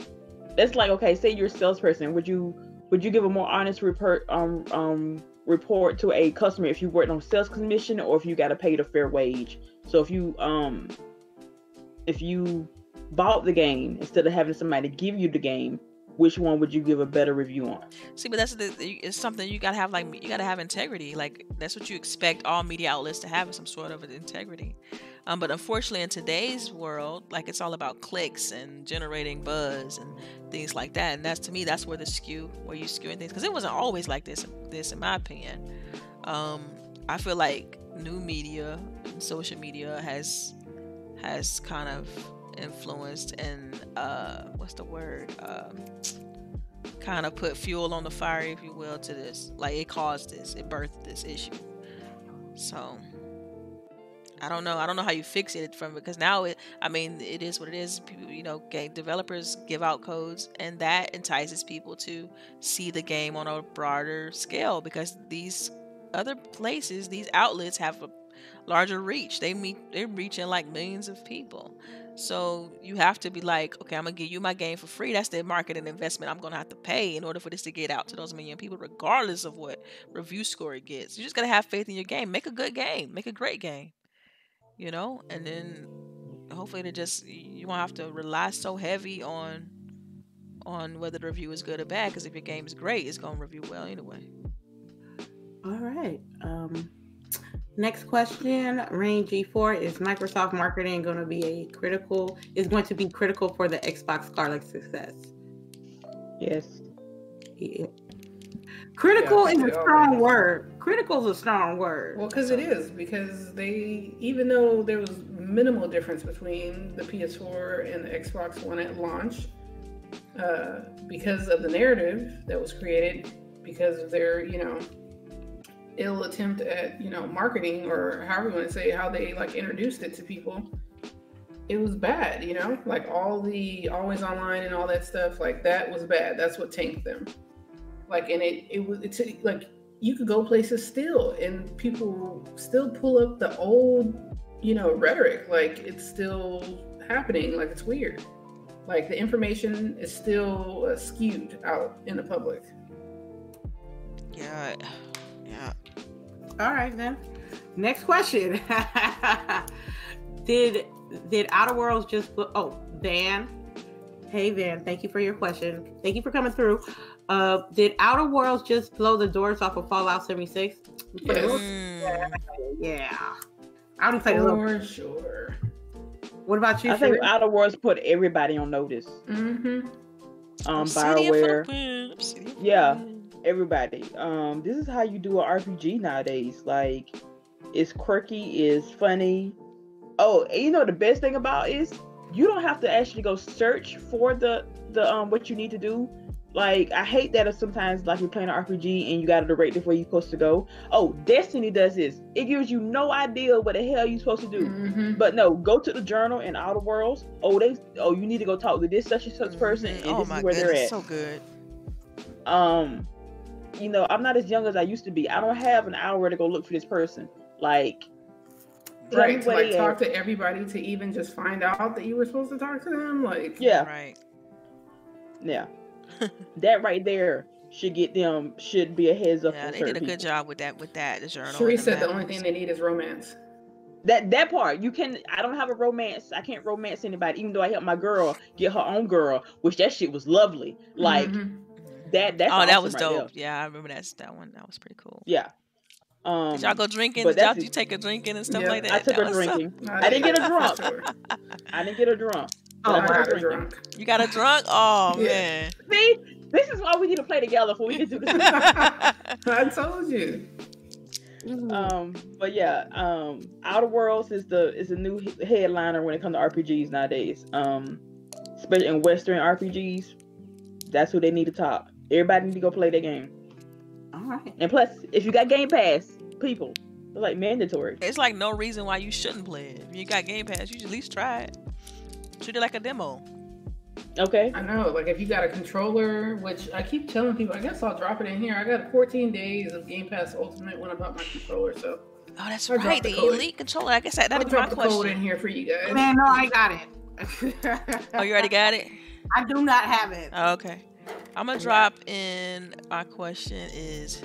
Speaker 1: That's like okay, say you're a salesperson. Would you would you give a more honest report um um report to a customer if you worked on sales commission or if you got to pay a fair wage? So if you um if you bought the game instead of having somebody give you the game, which one would you give a better review on?
Speaker 2: See, but that's the it's something you gotta have like you gotta have integrity. Like that's what you expect all media outlets to have some sort of integrity. Um, but unfortunately, in today's world, like it's all about clicks and generating buzz and things like that. And that's to me, that's where the skew, where you skewing things, because it wasn't always like this. This, in my opinion, um, I feel like new media, and social media has has kind of influenced and uh, what's the word? Um, kind of put fuel on the fire, if you will, to this. Like it caused this, it birthed this issue. So I don't know. I don't know how you fix it from because now it. I mean, it is what it is. People, you know, game developers give out codes, and that entices people to see the game on a broader scale because these other places, these outlets have a larger reach. They meet, they're reaching like millions of people. So you have to be like, okay, I'm gonna give you my game for free. That's the marketing investment I'm gonna have to pay in order for this to get out to those million people, regardless of what review score it gets. You just gotta have faith in your game. Make a good game. Make a great game. You know, and then hopefully to just you won't have to rely so heavy on on whether the review is good or bad. Because if your game is great, it's gonna review well anyway.
Speaker 4: All right. Um, next question, Rain G4 is Microsoft marketing going to be a critical is going to be critical for the Xbox Scarlett success?
Speaker 1: Yes.
Speaker 4: Yeah. Critical
Speaker 3: Yeah,
Speaker 4: is
Speaker 3: they
Speaker 4: a
Speaker 3: are.
Speaker 4: strong word. Critical is a strong word.
Speaker 3: Well, because it is because they even though there was minimal difference between the PS4 and the Xbox One at launch, uh, because of the narrative that was created, because of their you know ill attempt at you know marketing or however you want to say how they like introduced it to people, it was bad. You know, like all the always online and all that stuff, like that was bad. That's what tanked them. Like, and it it was it's like you could go places still and people still pull up the old you know rhetoric like it's still happening like it's weird like the information is still uh, skewed out in the public
Speaker 2: Yeah, yeah.
Speaker 4: All right then. Next question. did did Outer Worlds just oh Van? Hey Van, thank you for your question. Thank you for coming through. Uh, did Outer Worlds just blow the doors off of Fallout 76?
Speaker 3: Yes.
Speaker 2: Mm.
Speaker 4: Yeah. I only played a little.
Speaker 3: for sure
Speaker 4: What about you?
Speaker 1: I think Outer Worlds put everybody on notice.
Speaker 3: mm-hmm.
Speaker 1: Um,
Speaker 2: Obsidian for the
Speaker 1: Bioware,
Speaker 2: win, Obsidian for the
Speaker 1: Yeah. everybody. Um, this is how you do an RPG nowadays. Like, it's quirky, it's funny. Oh, and you know the best thing about is you don't have to actually go search for the the um what you need to do. Like, I hate that if sometimes like you're playing an RPG and you got to direct it where you're supposed to go. Oh, Destiny does this. It gives you no idea what the hell you're supposed to do.
Speaker 3: Mm-hmm.
Speaker 1: But no, go to the journal in Outer Worlds. Oh, they oh you need to go talk to this such and such person, and
Speaker 2: oh
Speaker 1: this
Speaker 2: my
Speaker 1: is where
Speaker 2: goodness,
Speaker 1: they're at.
Speaker 2: so good.
Speaker 1: um, you know, I'm not as young as I used to be. I don't have an hour to go look for this person. Like,
Speaker 3: right to like talk to everybody to even just find out that you were supposed to talk to them like
Speaker 1: Yeah,
Speaker 2: Right.
Speaker 1: yeah. that right there should get them should be a heads up.
Speaker 2: Yeah,
Speaker 1: for
Speaker 2: they did a good
Speaker 1: people.
Speaker 2: job with that. With that, the journal.
Speaker 3: Cherie
Speaker 2: and
Speaker 3: said the only thing they need is romance.
Speaker 1: That that part you can. I don't have a romance. I can't romance anybody, even though I helped my girl get her own girl, which that shit was lovely. Like
Speaker 3: Mhm.
Speaker 1: that. That's
Speaker 2: oh, that was
Speaker 1: right
Speaker 2: dope.
Speaker 1: there.
Speaker 2: Yeah, I remember that. That one. That was pretty cool.
Speaker 1: Yeah. Um,
Speaker 2: Did y'all go drinking? Did y'all
Speaker 1: that's
Speaker 2: you take a drinking and stuff
Speaker 3: Yeah,
Speaker 2: like that?
Speaker 1: I took
Speaker 2: That
Speaker 1: her
Speaker 2: was so-
Speaker 1: drinking. I didn't get her drunk. I didn't get her drunk.
Speaker 4: Oh,
Speaker 1: I
Speaker 3: I
Speaker 1: took
Speaker 3: got
Speaker 1: her
Speaker 3: her drunk.
Speaker 2: You got a drunk? Oh
Speaker 3: Yeah.
Speaker 2: man.
Speaker 1: See, this is why we need to play together before we can do this.
Speaker 3: I told you.
Speaker 1: um, but yeah, um, Outer Worlds is the is a new he- headliner when it comes to RPGs nowadays. Um, especially in Western RPGs, that's who they need to top. Everybody need to go play that game.
Speaker 4: All right.
Speaker 1: And plus, if you got Game Pass, people, it's like mandatory.
Speaker 2: It's like no reason why you shouldn't play it. If you got Game Pass, you should at least try it. Treat it like a demo.
Speaker 1: Okay.
Speaker 3: I know, like if you got a controller, which I keep telling people, I guess I'll drop it in here. I got 14 days of Game Pass Ultimate when I bought my controller, so
Speaker 2: Oh, that's
Speaker 3: I'll
Speaker 2: right.
Speaker 3: the
Speaker 2: The
Speaker 3: code.
Speaker 2: Elite controller. I guess that,
Speaker 3: I'll
Speaker 2: that'd be my
Speaker 3: drop the code in here for you guys.
Speaker 4: Man, no, I got it.
Speaker 2: Oh, you already got it?
Speaker 4: I do not have it.
Speaker 2: Oh, okay. I'm gonna drop in. My question is,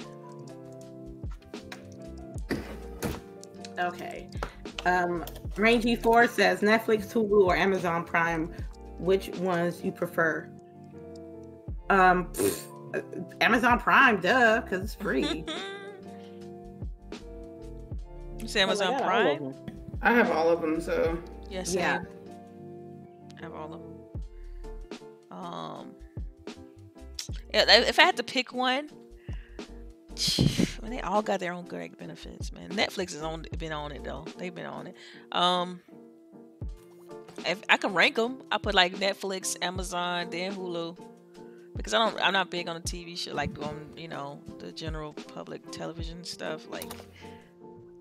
Speaker 4: Okay. Um, Rangy Four says Netflix, Hulu, or Amazon Prime. Which ones you prefer? Um, pfft, uh, Amazon Prime, duh, because it's free.
Speaker 2: you say
Speaker 1: Oh,
Speaker 2: Amazon
Speaker 1: got all
Speaker 2: Prime?
Speaker 1: them.
Speaker 3: I have all of them, so
Speaker 2: Yes.
Speaker 4: Yeah.
Speaker 2: I have all of them. Um. Yeah, if- if I had to pick one, I mean, they all got their own great benefits, man. Netflix has on been on it though. They've been on it. Um. If I can rank them, I put like Netflix, Amazon, then Hulu, because I don't. I'm not big on the TV show, like on you know the general public television stuff, like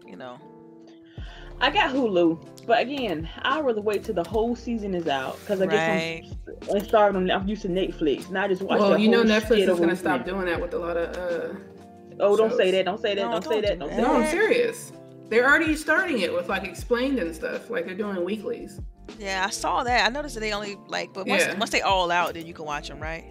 Speaker 2: you know.
Speaker 1: I got Hulu, but again, I'd rather wait till the whole season is out because I
Speaker 2: Right.
Speaker 1: guess I'm, I'm starting. I'm used to Netflix, not just watch.
Speaker 3: well,
Speaker 1: the
Speaker 3: you know Netflix is gonna stop doing that with a lot of. uh
Speaker 1: Oh, don't say that! Don't say that!
Speaker 2: No,
Speaker 1: don't, say
Speaker 2: don't
Speaker 1: that!
Speaker 2: do
Speaker 1: Don't say
Speaker 2: that.
Speaker 3: No, I'm serious. They're already starting it with like explained and stuff. Like they're doing weeklies.
Speaker 2: Yeah, I saw that. I noticed that they only like, but once
Speaker 3: Yeah.
Speaker 2: once they all out, then you can watch them, right?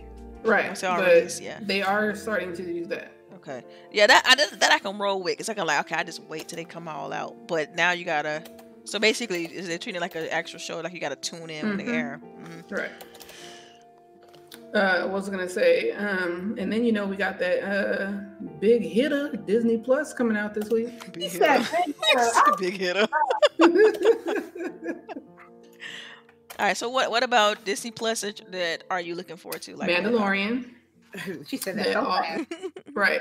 Speaker 3: Right.
Speaker 2: Once they all
Speaker 3: but
Speaker 2: release, yeah.
Speaker 3: They are starting to do that.
Speaker 2: Okay. Yeah, that I, that, that I can roll with. Cause I can like, okay, I just wait till they come all out. But now you gotta. So basically, is they're treating it like an actual show, like you gotta tune in when they
Speaker 3: Mhm.
Speaker 2: air. Mhm.
Speaker 3: Right. Uh, what was I gonna say? Um, and then you know we got that uh big hitter Disney Plus coming out this week.
Speaker 2: Big hitter.
Speaker 4: said, "Hey,
Speaker 2: Big hitter. All right. So what what about Disney Plus that, that are you looking forward to? Like
Speaker 3: Mandalorian,
Speaker 4: she said that so fast.
Speaker 3: right?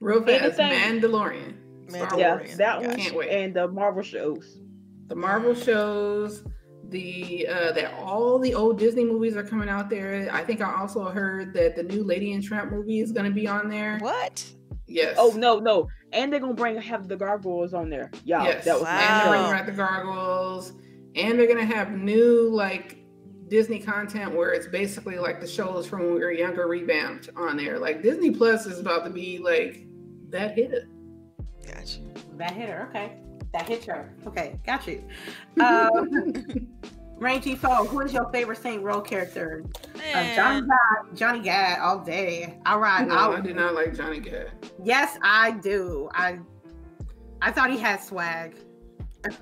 Speaker 3: Real fast.
Speaker 1: Anything-
Speaker 3: Mandalorian.
Speaker 2: Mandalorian.
Speaker 1: Yeah,
Speaker 3: Wars.
Speaker 1: that one
Speaker 3: Can't wait.
Speaker 1: and the Marvel shows.
Speaker 3: The Marvel shows, the uh that all the old Disney movies are coming out there. I think I also heard that the new Lady and Tramp movie is gonna be on there.
Speaker 2: What?
Speaker 3: Yes.
Speaker 1: Oh no, no, and they're gonna bring have the gargoyles on there. Yeah,
Speaker 3: yes.
Speaker 1: that was
Speaker 3: and they're
Speaker 2: Wow.
Speaker 3: bringing back the gargoyles, and they're gonna have new like Disney content where it's basically like the shows from when we were younger revamped on there. Like Disney Plus is about to be like that hit.
Speaker 2: Gotcha.
Speaker 4: That hit her. Okay. That hit her. Okay. Got you. Um, Rangy Foe, who is your favorite Saint Row character? Uh, Johnny
Speaker 2: Man.
Speaker 4: Gat. Johnny Gat all day. All right.
Speaker 3: No,
Speaker 4: I'll-
Speaker 3: I did not like Johnny Gat.
Speaker 4: Yes, I do. I I thought he had swag.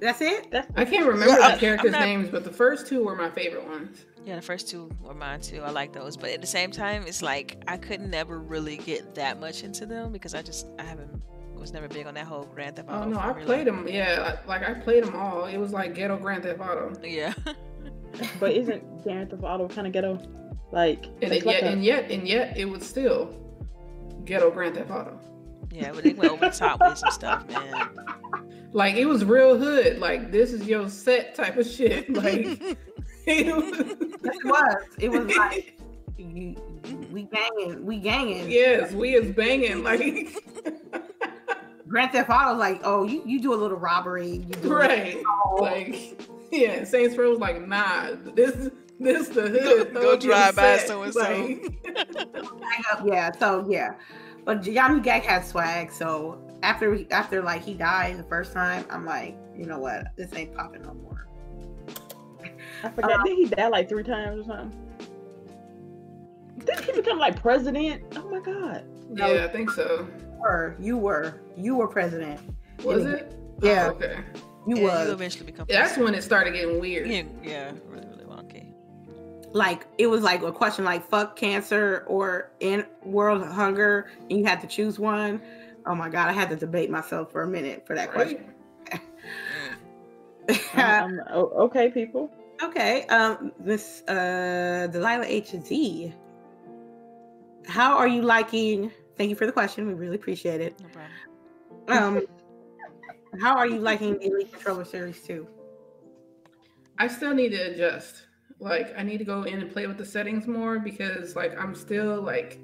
Speaker 4: That's it.
Speaker 3: I can't remember
Speaker 2: Yeah,
Speaker 3: the
Speaker 2: I'm-
Speaker 3: characters'
Speaker 2: not-
Speaker 3: names, but the first two were my favorite ones.
Speaker 2: Yeah, the first two were mine too. I like those, but at the same time, it's like I could never really get that much into them because I just I haven't was never big on that whole Grand Theft oh, Auto.
Speaker 3: Oh no, I played them. Yeah, like I played them all. It was like ghetto Grand Theft Auto,
Speaker 2: Yeah,
Speaker 1: but isn't Grand Theft Auto kind of ghetto? Like,
Speaker 3: and,
Speaker 1: it's
Speaker 3: it,
Speaker 1: like
Speaker 3: yet,
Speaker 1: a-
Speaker 3: and yet, and yet, it was still ghetto Grand Theft Auto.
Speaker 2: yeah, but they went over the top with some stuff, man.
Speaker 3: Like it was real hood. Like this is your set type of shit. Like it was,
Speaker 4: It was. It was like we banging, we ganging.
Speaker 3: yes, we is banging. Like
Speaker 4: Grand Theft Auto was like, oh, you, you do a little robbery, you do
Speaker 3: right. Like yeah, Saints Row was like, nah, this this the hood.
Speaker 2: Go- go
Speaker 3: it to the
Speaker 2: drive by
Speaker 3: set.
Speaker 2: so-and-so.
Speaker 3: Like,
Speaker 4: bang up. yeah. So yeah, but Johnny Gat had swag. So after we- after like he died the first time, I'm like, you know what, this ain't popping no more.
Speaker 1: I forgot. did he die like three times or something? Didn't he become like president? Oh my god.
Speaker 4: No.
Speaker 3: Yeah, I think so.
Speaker 4: You were you were you were president.
Speaker 3: Was
Speaker 4: Yeah.
Speaker 3: it?
Speaker 4: Yeah,
Speaker 3: Oh, okay.
Speaker 4: you
Speaker 2: yeah, you eventually become.
Speaker 3: That's when it started getting weird.
Speaker 2: Yeah, yeah, really, really wonky.
Speaker 4: like it was like a question like fuck cancer or in world hunger and you had to choose one. Oh my god, I had to debate myself for a minute for that
Speaker 3: Right?
Speaker 4: question.
Speaker 1: Um, okay, people.
Speaker 4: okay, um Miss uh Delilah H Z. How are you liking thank you for the question. We really appreciate it.
Speaker 2: No problem.
Speaker 4: Um how are you liking the Elite Controller Series 2?
Speaker 3: I still need to adjust. Like I need to go in and play with the settings more because like I'm still like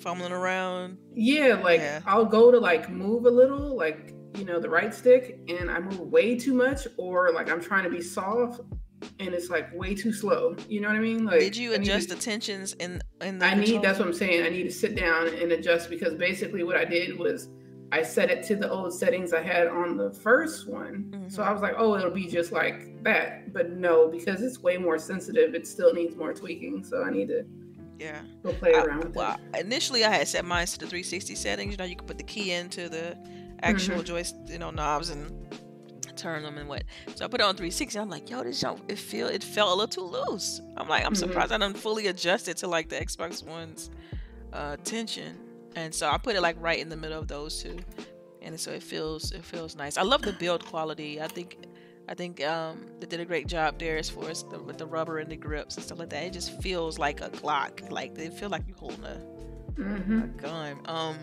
Speaker 2: Fumbling around.
Speaker 3: yeah, like
Speaker 2: Yeah.
Speaker 3: I'll go to like move a little, like you know, the right stick and I move way too much or like I'm trying to be soft and it's like way too slow. You know what I mean? Like
Speaker 2: Did you
Speaker 3: I to-
Speaker 2: adjust the tensions in in the?
Speaker 3: I need that's what I'm saying. I need to sit down and adjust because basically what I did was I set it to the old settings I had on the first one. So
Speaker 2: Mhm.
Speaker 3: I was like, oh, it'll be just like that. But no, because it's way more sensitive, it still needs more tweaking. So I need to
Speaker 2: Yeah.
Speaker 3: go play
Speaker 2: I-
Speaker 3: around with
Speaker 2: well,
Speaker 3: it.
Speaker 2: initially I had set mine to the 360 settings. You know, you can put the key into the actual
Speaker 3: Mm-hmm.
Speaker 2: joist, you know, knobs and turn them and what. So I put it on 360. I'm like, yo, this jump, it feel it felt a little too loose. I'm like, I'm
Speaker 3: Mhm.
Speaker 2: surprised I done fully adjust it to like the Xbox One's uh, tension, and so I put it like right in the middle of those two, and so it feels it feels nice. I love the build quality. I think. I think um, they did a great job there as far as the, with the rubber and the grips and stuff like that. It just feels like a Glock. Like they feel like you're holding a, a
Speaker 3: Mm-hmm.
Speaker 2: gun. Um,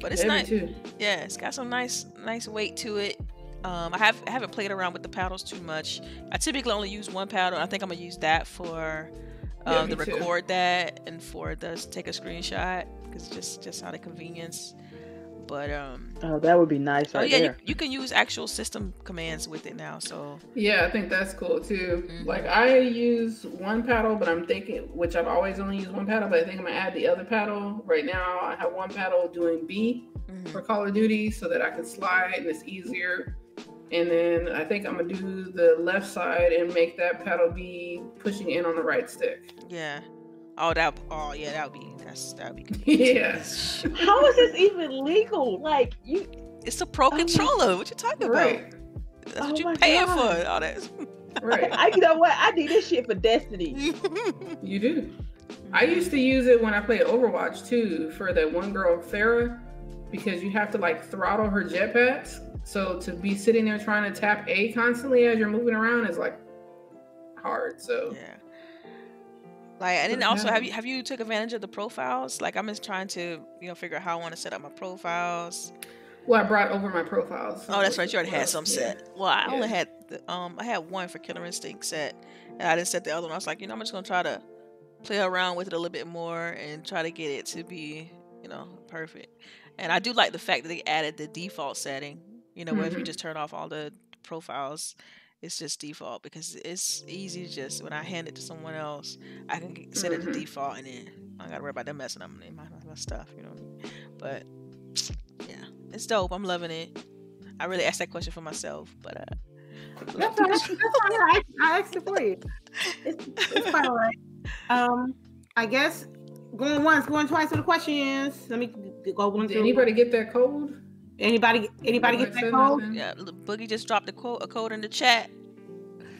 Speaker 2: but it's
Speaker 3: Heavy
Speaker 2: nice.
Speaker 3: too.
Speaker 2: Yeah, it's got some nice nice weight to it. Um, I have I haven't played around with the paddles too much. I typically only use one paddle. I think I'm gonna use that for
Speaker 3: Yeah,
Speaker 2: um,
Speaker 3: me
Speaker 2: to
Speaker 3: too.
Speaker 2: record that and for the take a screenshot because just just out of convenience. But um,
Speaker 1: Oh, that would be nice
Speaker 2: oh
Speaker 1: right
Speaker 2: yeah, you,
Speaker 1: there.
Speaker 2: you can use actual system commands with it now. So
Speaker 3: Yeah, I think that's cool too.
Speaker 2: Mhm.
Speaker 3: Like I use one paddle, but I'm thinking, which I've always only used one paddle, but I think I'm gonna add the other paddle. Right now, I have one paddle doing B
Speaker 2: mhm.
Speaker 3: for Call of Duty, so that I can slide and it's easier. And then I think I'm gonna do the left side and make that paddle be pushing in on the right stick.
Speaker 2: yeah. Oh that oh yeah that would be that's that would be good.
Speaker 3: Yeah.
Speaker 1: How is this even legal? Like you
Speaker 2: It's a pro
Speaker 1: my-
Speaker 2: controller. Oh, what you talking about?
Speaker 3: Right,
Speaker 2: That's
Speaker 1: Oh
Speaker 2: what you
Speaker 1: my
Speaker 2: paying
Speaker 1: God.
Speaker 2: for. All that.
Speaker 3: right.
Speaker 1: I you know what? I need this shit for Destiny.
Speaker 3: You do. I used to use it when I played Overwatch too for that one girl Pharah because you have to like throttle her jetpacks. So to be sitting there trying to tap A constantly as you're moving around is like hard. So
Speaker 2: Yeah. Like and then also have you have you took advantage of the profiles? Like I'm just trying to you know figure out how I want to set up my profiles.
Speaker 3: well, I brought over my profiles.
Speaker 2: Oh, that's right. You already had some
Speaker 3: yeah.
Speaker 2: set. Well, I only had the, um I had one for Killer Instinct set, and I didn't set the other one. I was like, you know, I'm just gonna try to play around with it a little bit more and try to get it to be you know perfect. And I do like the fact that they added the default setting. You know, where if you just turn off all the profiles, it's just default because it's easy to just when I hand it to someone else, I can set it to
Speaker 3: Mhm.
Speaker 2: default and then I gotta worry about them messing up my, my stuff, you know. But yeah, it's dope. I'm loving it. I really asked that question for myself, but uh,
Speaker 4: That's. That's all right. I asked it for you. It's, it's quite all right. Um, I guess going once, going twice with the questions. Let me go one
Speaker 3: Did
Speaker 4: through.
Speaker 3: anybody get that code?
Speaker 4: Anybody? Anybody get that
Speaker 3: said
Speaker 4: code?
Speaker 3: nothing?
Speaker 2: yeah, Boogie just dropped a quote, a code in the chat.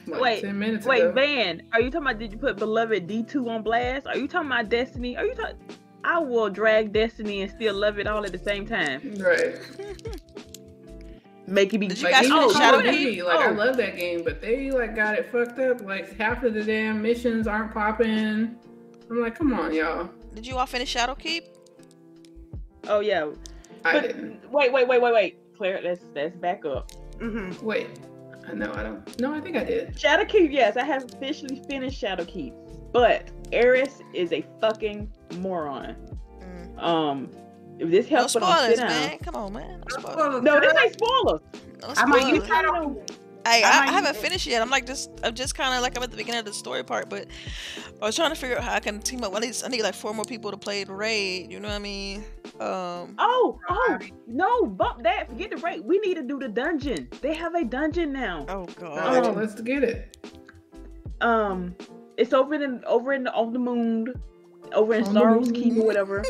Speaker 3: Like
Speaker 1: Wait,
Speaker 3: ten minutes
Speaker 1: Wait,
Speaker 3: ago.
Speaker 1: Van, are you talking about did you put beloved D2 on blast? Are you talking about Destiny? Are you talking I will drag Destiny and still love it all at the same time.
Speaker 3: Right.
Speaker 1: Make it be
Speaker 2: Did you
Speaker 3: Like
Speaker 2: guys
Speaker 3: even
Speaker 2: finish
Speaker 3: Call
Speaker 2: Shadow
Speaker 3: of
Speaker 2: Keep?
Speaker 3: Duty, I
Speaker 1: Oh.
Speaker 3: love that game, but they like got it fucked up. Like half of the damn missions aren't popping. I'm like, come on, y'all.
Speaker 2: Did you all finish Shadowkeep?
Speaker 1: Oh yeah.
Speaker 3: I
Speaker 1: But
Speaker 3: didn't.
Speaker 1: wait, wait, wait, wait, wait. Claire, let's let's back up.
Speaker 4: Mm-hmm.
Speaker 3: Wait. I know I don't. No, I think I did.
Speaker 1: Shadowkeep, yes, I have officially finished Shadowkeep. But Eris is a fucking moron.
Speaker 2: Mm.
Speaker 1: Um if this helps but I'm
Speaker 2: spoilers,
Speaker 1: sit down.
Speaker 2: man. Come on, man. No spoilers.
Speaker 1: No, this ain't spoilers.
Speaker 2: No
Speaker 4: I might
Speaker 2: spoilers.
Speaker 4: use Shadow.
Speaker 2: Hey,
Speaker 4: I
Speaker 2: I, I haven't finished yet. I'm like just, I'm just kind of like I'm at the beginning of the story part, but I was trying to figure out how I can team up. I need, I need like four more people to play the raid. You know what I mean? Um,
Speaker 1: Oh, oh, no, bump that. Forget the raid. We need to do the dungeon. They have a dungeon now.
Speaker 2: oh god.
Speaker 3: right,
Speaker 1: Um,
Speaker 3: let's get it.
Speaker 1: Um, It's over in over in on the moon, over in
Speaker 3: On the
Speaker 1: Star's. Keep or whatever.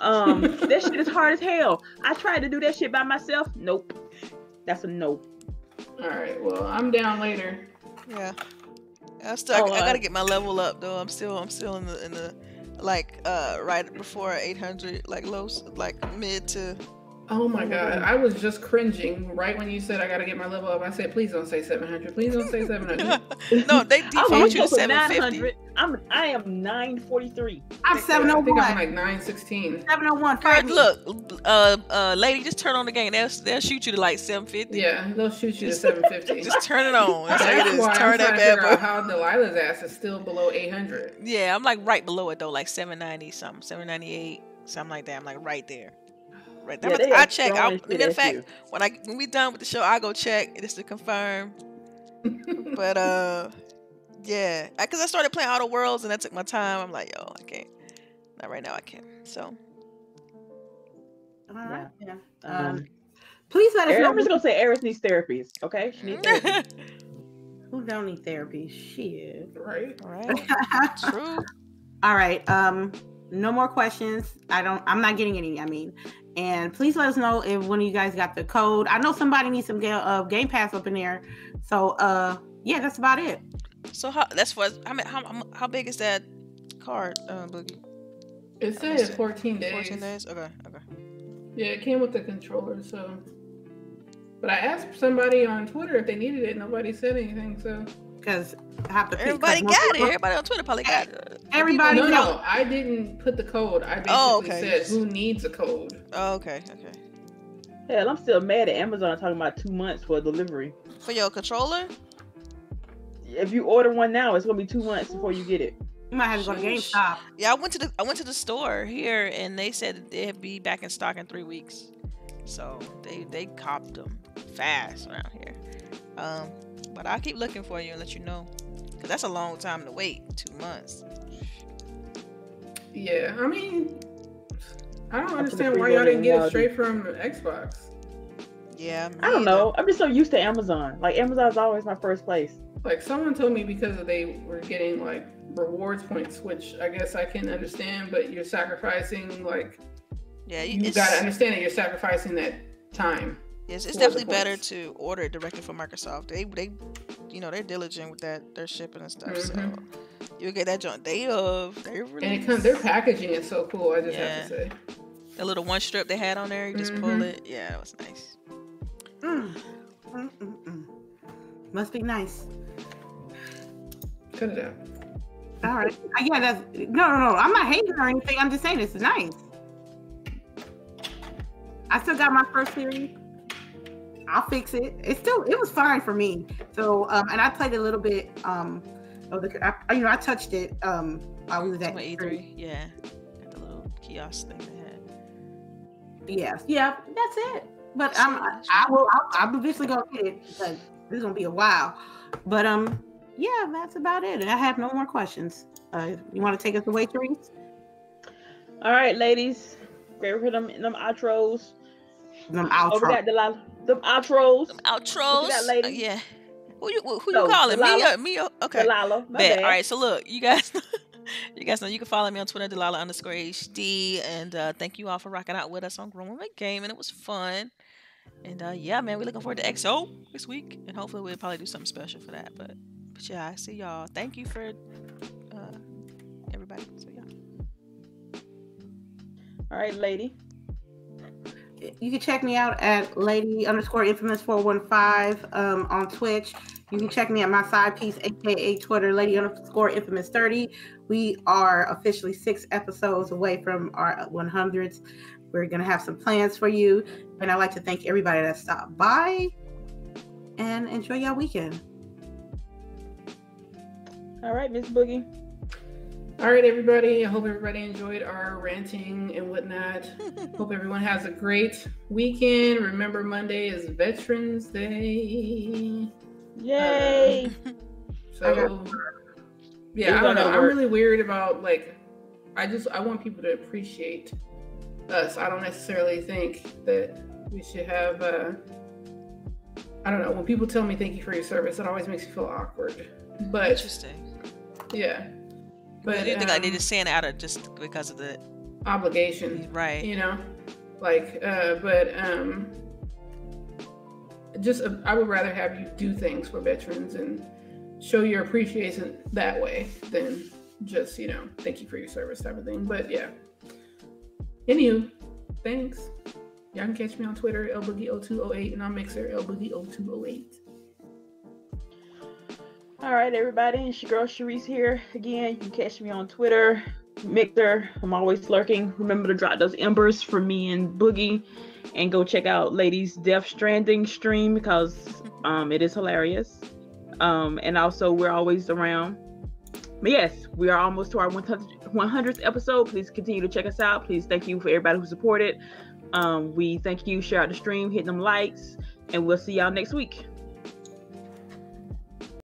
Speaker 1: Um, that shit is hard as hell. I tried to do that shit by myself. Nope. That's a no.
Speaker 3: All right. Well, I'm down later.
Speaker 2: Yeah. I still
Speaker 1: Oh,
Speaker 2: I,
Speaker 1: uh,
Speaker 2: gotta get my level up though. I'm still I'm still in the in the like uh right before 800 like low like mid to
Speaker 3: Oh my god,
Speaker 1: God.
Speaker 3: I was just cringing right when you said I gotta get my level up. I said, please don't say 700. Please don't say 700.
Speaker 2: no they
Speaker 1: I was
Speaker 2: default you to
Speaker 1: to
Speaker 2: 750
Speaker 1: 900. I'm I am 943.
Speaker 4: I'm
Speaker 3: I think I'm
Speaker 4: 701.
Speaker 3: like 916.
Speaker 4: 701.
Speaker 2: Girl,
Speaker 4: Fight me.
Speaker 2: look uh uh lady just turn on the game they'll, they'll shoot you to like 750
Speaker 3: Yeah, they'll shoot you to
Speaker 2: Just-
Speaker 3: 750.
Speaker 2: just turn it on that's how it
Speaker 3: That's
Speaker 2: is
Speaker 3: why I'm
Speaker 2: turn
Speaker 3: trying
Speaker 2: that
Speaker 3: to
Speaker 2: bad
Speaker 3: figure out
Speaker 2: boy
Speaker 3: how Delilah's ass is still below 800.
Speaker 2: yeah I'm like right below it though like 790 something 798 something like that I'm like right there right there
Speaker 1: Yeah,
Speaker 2: I'm I check
Speaker 1: throwing
Speaker 2: I,
Speaker 1: shit
Speaker 2: matter of fact
Speaker 1: you.
Speaker 2: when I when we done with the show, I go check just to confirm. But uh, yeah, because I, started playing Outer Worlds and that took my time. I'm like, yo, I can't. Not right now. I can't. So
Speaker 4: All right. Yeah.
Speaker 1: Um,
Speaker 4: Um, please let us
Speaker 1: I'm just gonna say Eris needs therapies. Okay, she needs therapy.
Speaker 4: who don't need therapy. Shit.
Speaker 3: right?
Speaker 2: all right, true.
Speaker 4: All right. Um, no more questions. I don't. I'm not getting any. I mean, and please let us know if one of you guys got the code. I know somebody needs some ga- uh, Game Pass up in there. So, uh, yeah, that's about it.
Speaker 2: So how that's for how many- how how, how big is that card, uh, Boogie?
Speaker 3: It said 14 days.
Speaker 2: 14 days. Okay, okay.
Speaker 3: Yeah, it came with the controller, so. But I asked somebody on Twitter if they needed it. Nobody said anything, so.
Speaker 4: Because I have to.
Speaker 2: Everybody
Speaker 4: most-
Speaker 2: got it. Everybody on Twitter probably got it.
Speaker 4: Everybody
Speaker 3: No,
Speaker 4: know.
Speaker 3: no, I didn't put the code. I basically
Speaker 2: Oh, okay.
Speaker 3: said who needs a code.
Speaker 2: Oh, okay, okay.
Speaker 1: Hell, I'm still mad at Amazon talking about two months for delivery.
Speaker 2: For your controller,
Speaker 1: If you order one now, it's gonna be two months before you get it.
Speaker 4: You might have to go to GameStop.
Speaker 2: Yeah, I went to the I went to the store here and they said that they'd be back in stock in three weeks. So they they copped them fast around here. Um, but I'll keep looking for you and let you know, cause that's a long time to wait, two months.
Speaker 3: Yeah, I mean, I don't understand why
Speaker 1: pre-order
Speaker 3: y'all didn't get it straight from Xbox.
Speaker 2: Yeah,
Speaker 1: I don't know. I'm just so used to Amazon. Like Amazon's always my first place.
Speaker 3: Like someone told me because they were getting like rewards points, which I guess I can understand, but you're sacrificing like
Speaker 2: Yeah,
Speaker 3: you
Speaker 2: it's,
Speaker 3: gotta understand that you're sacrificing that time.
Speaker 2: Yes, it's definitely better to order it directly from Microsoft. They they, you know, they're diligent with that their shipping and stuff. So
Speaker 3: Mhm.
Speaker 2: you get that joint day of. They
Speaker 3: And it comes their packaging is so cool, I just
Speaker 2: Yeah.
Speaker 3: have to say.
Speaker 2: The little one strip they had on there, you just pull
Speaker 3: Mhm.
Speaker 2: it. Yeah, that was nice.
Speaker 4: Mm. Must be nice.
Speaker 3: Cut it out.
Speaker 4: All right. Uh, Yeah, that's no, no, no. I'm not hating or anything. I'm just saying it's nice. I still got my first series. I'll fix it. It's still it was fine for me. So um, and I played a little bit um of the I, you know I touched it um I was at
Speaker 2: E3, yeah. Got the little kiosk thing they had.
Speaker 4: Yeah, yeah, that's it. But um, I, I will. I'll, I'm eventually gonna get it because this is gonna be a while. But um, yeah, that's about it. And I have no more questions. Uh, you want to take us away, Therese?
Speaker 1: All right, ladies. Great for them them outros?
Speaker 4: Them
Speaker 1: Over that Delilah. Them outros.
Speaker 2: Them outros.
Speaker 1: that lady?
Speaker 2: Uh, yeah. Who you who, who
Speaker 1: No,
Speaker 2: you calling? Me
Speaker 1: Delilah.
Speaker 2: or me? Okay.
Speaker 1: Delilah. My bad.
Speaker 2: All right. So look, you guys, you guys know you can follow me on Twitter, Delilah underscore HD, and uh, thank you all for rocking out with us on Grown Woman Game, and it was fun. And uh, yeah, man, we're looking forward to XO this week, and hopefully we'll probably do something special for that. But, but yeah, I see y'all. Thank you for uh, everybody. So yeah.
Speaker 1: All right, lady.
Speaker 4: You can check me out at lady underscore infamous four one five um on Twitch. You can check me at my side piece, aka Twitter, lady underscore infamous thirty. We are officially six episodes away from our one hundreds. We're gonna have some plans for you, and I'd like to thank everybody that stopped by. And enjoy your weekend.
Speaker 1: All right, Miss Boogie.
Speaker 3: All right, everybody. I hope everybody enjoyed our ranting and whatnot. hope everyone has a great weekend. Remember, Monday is Veterans Day.
Speaker 1: Yay!
Speaker 3: So, yeah, I
Speaker 1: It's
Speaker 3: don't know.
Speaker 1: gonna
Speaker 3: I'm really weird about like, I just I want people to appreciate us. I don't necessarily think that we should have. uh I don't know. When people tell me thank you for your service, it always makes me feel awkward. But
Speaker 2: Interesting.
Speaker 3: Yeah. But
Speaker 2: I do think like they
Speaker 3: um,
Speaker 2: just saying it out of just because of the
Speaker 3: obligation,
Speaker 2: right.
Speaker 3: you know, like. Uh, but um, just uh, I would rather have you do things for veterans and show your appreciation that way than just you know thank you for your service type of thing. But yeah. Anywho, thanks. Y'all can catch me on Twitter, lboogie0208, and on Mixer, lboogie0208.
Speaker 1: All right, everybody. It's your girl Sharice here again. You can catch me on Twitter, Mixer. I'm always lurking. Remember to drop those embers for me and Boogie, and go check out Ladies Death Stranding stream because um, it is hilarious. Um, and also we're always around. But yes, we are almost to our 100th 100th episode. Please continue to check us out. Please thank you for everybody who supported. Um, we thank you. Share out the stream, hit them likes, and we'll see y'all next week.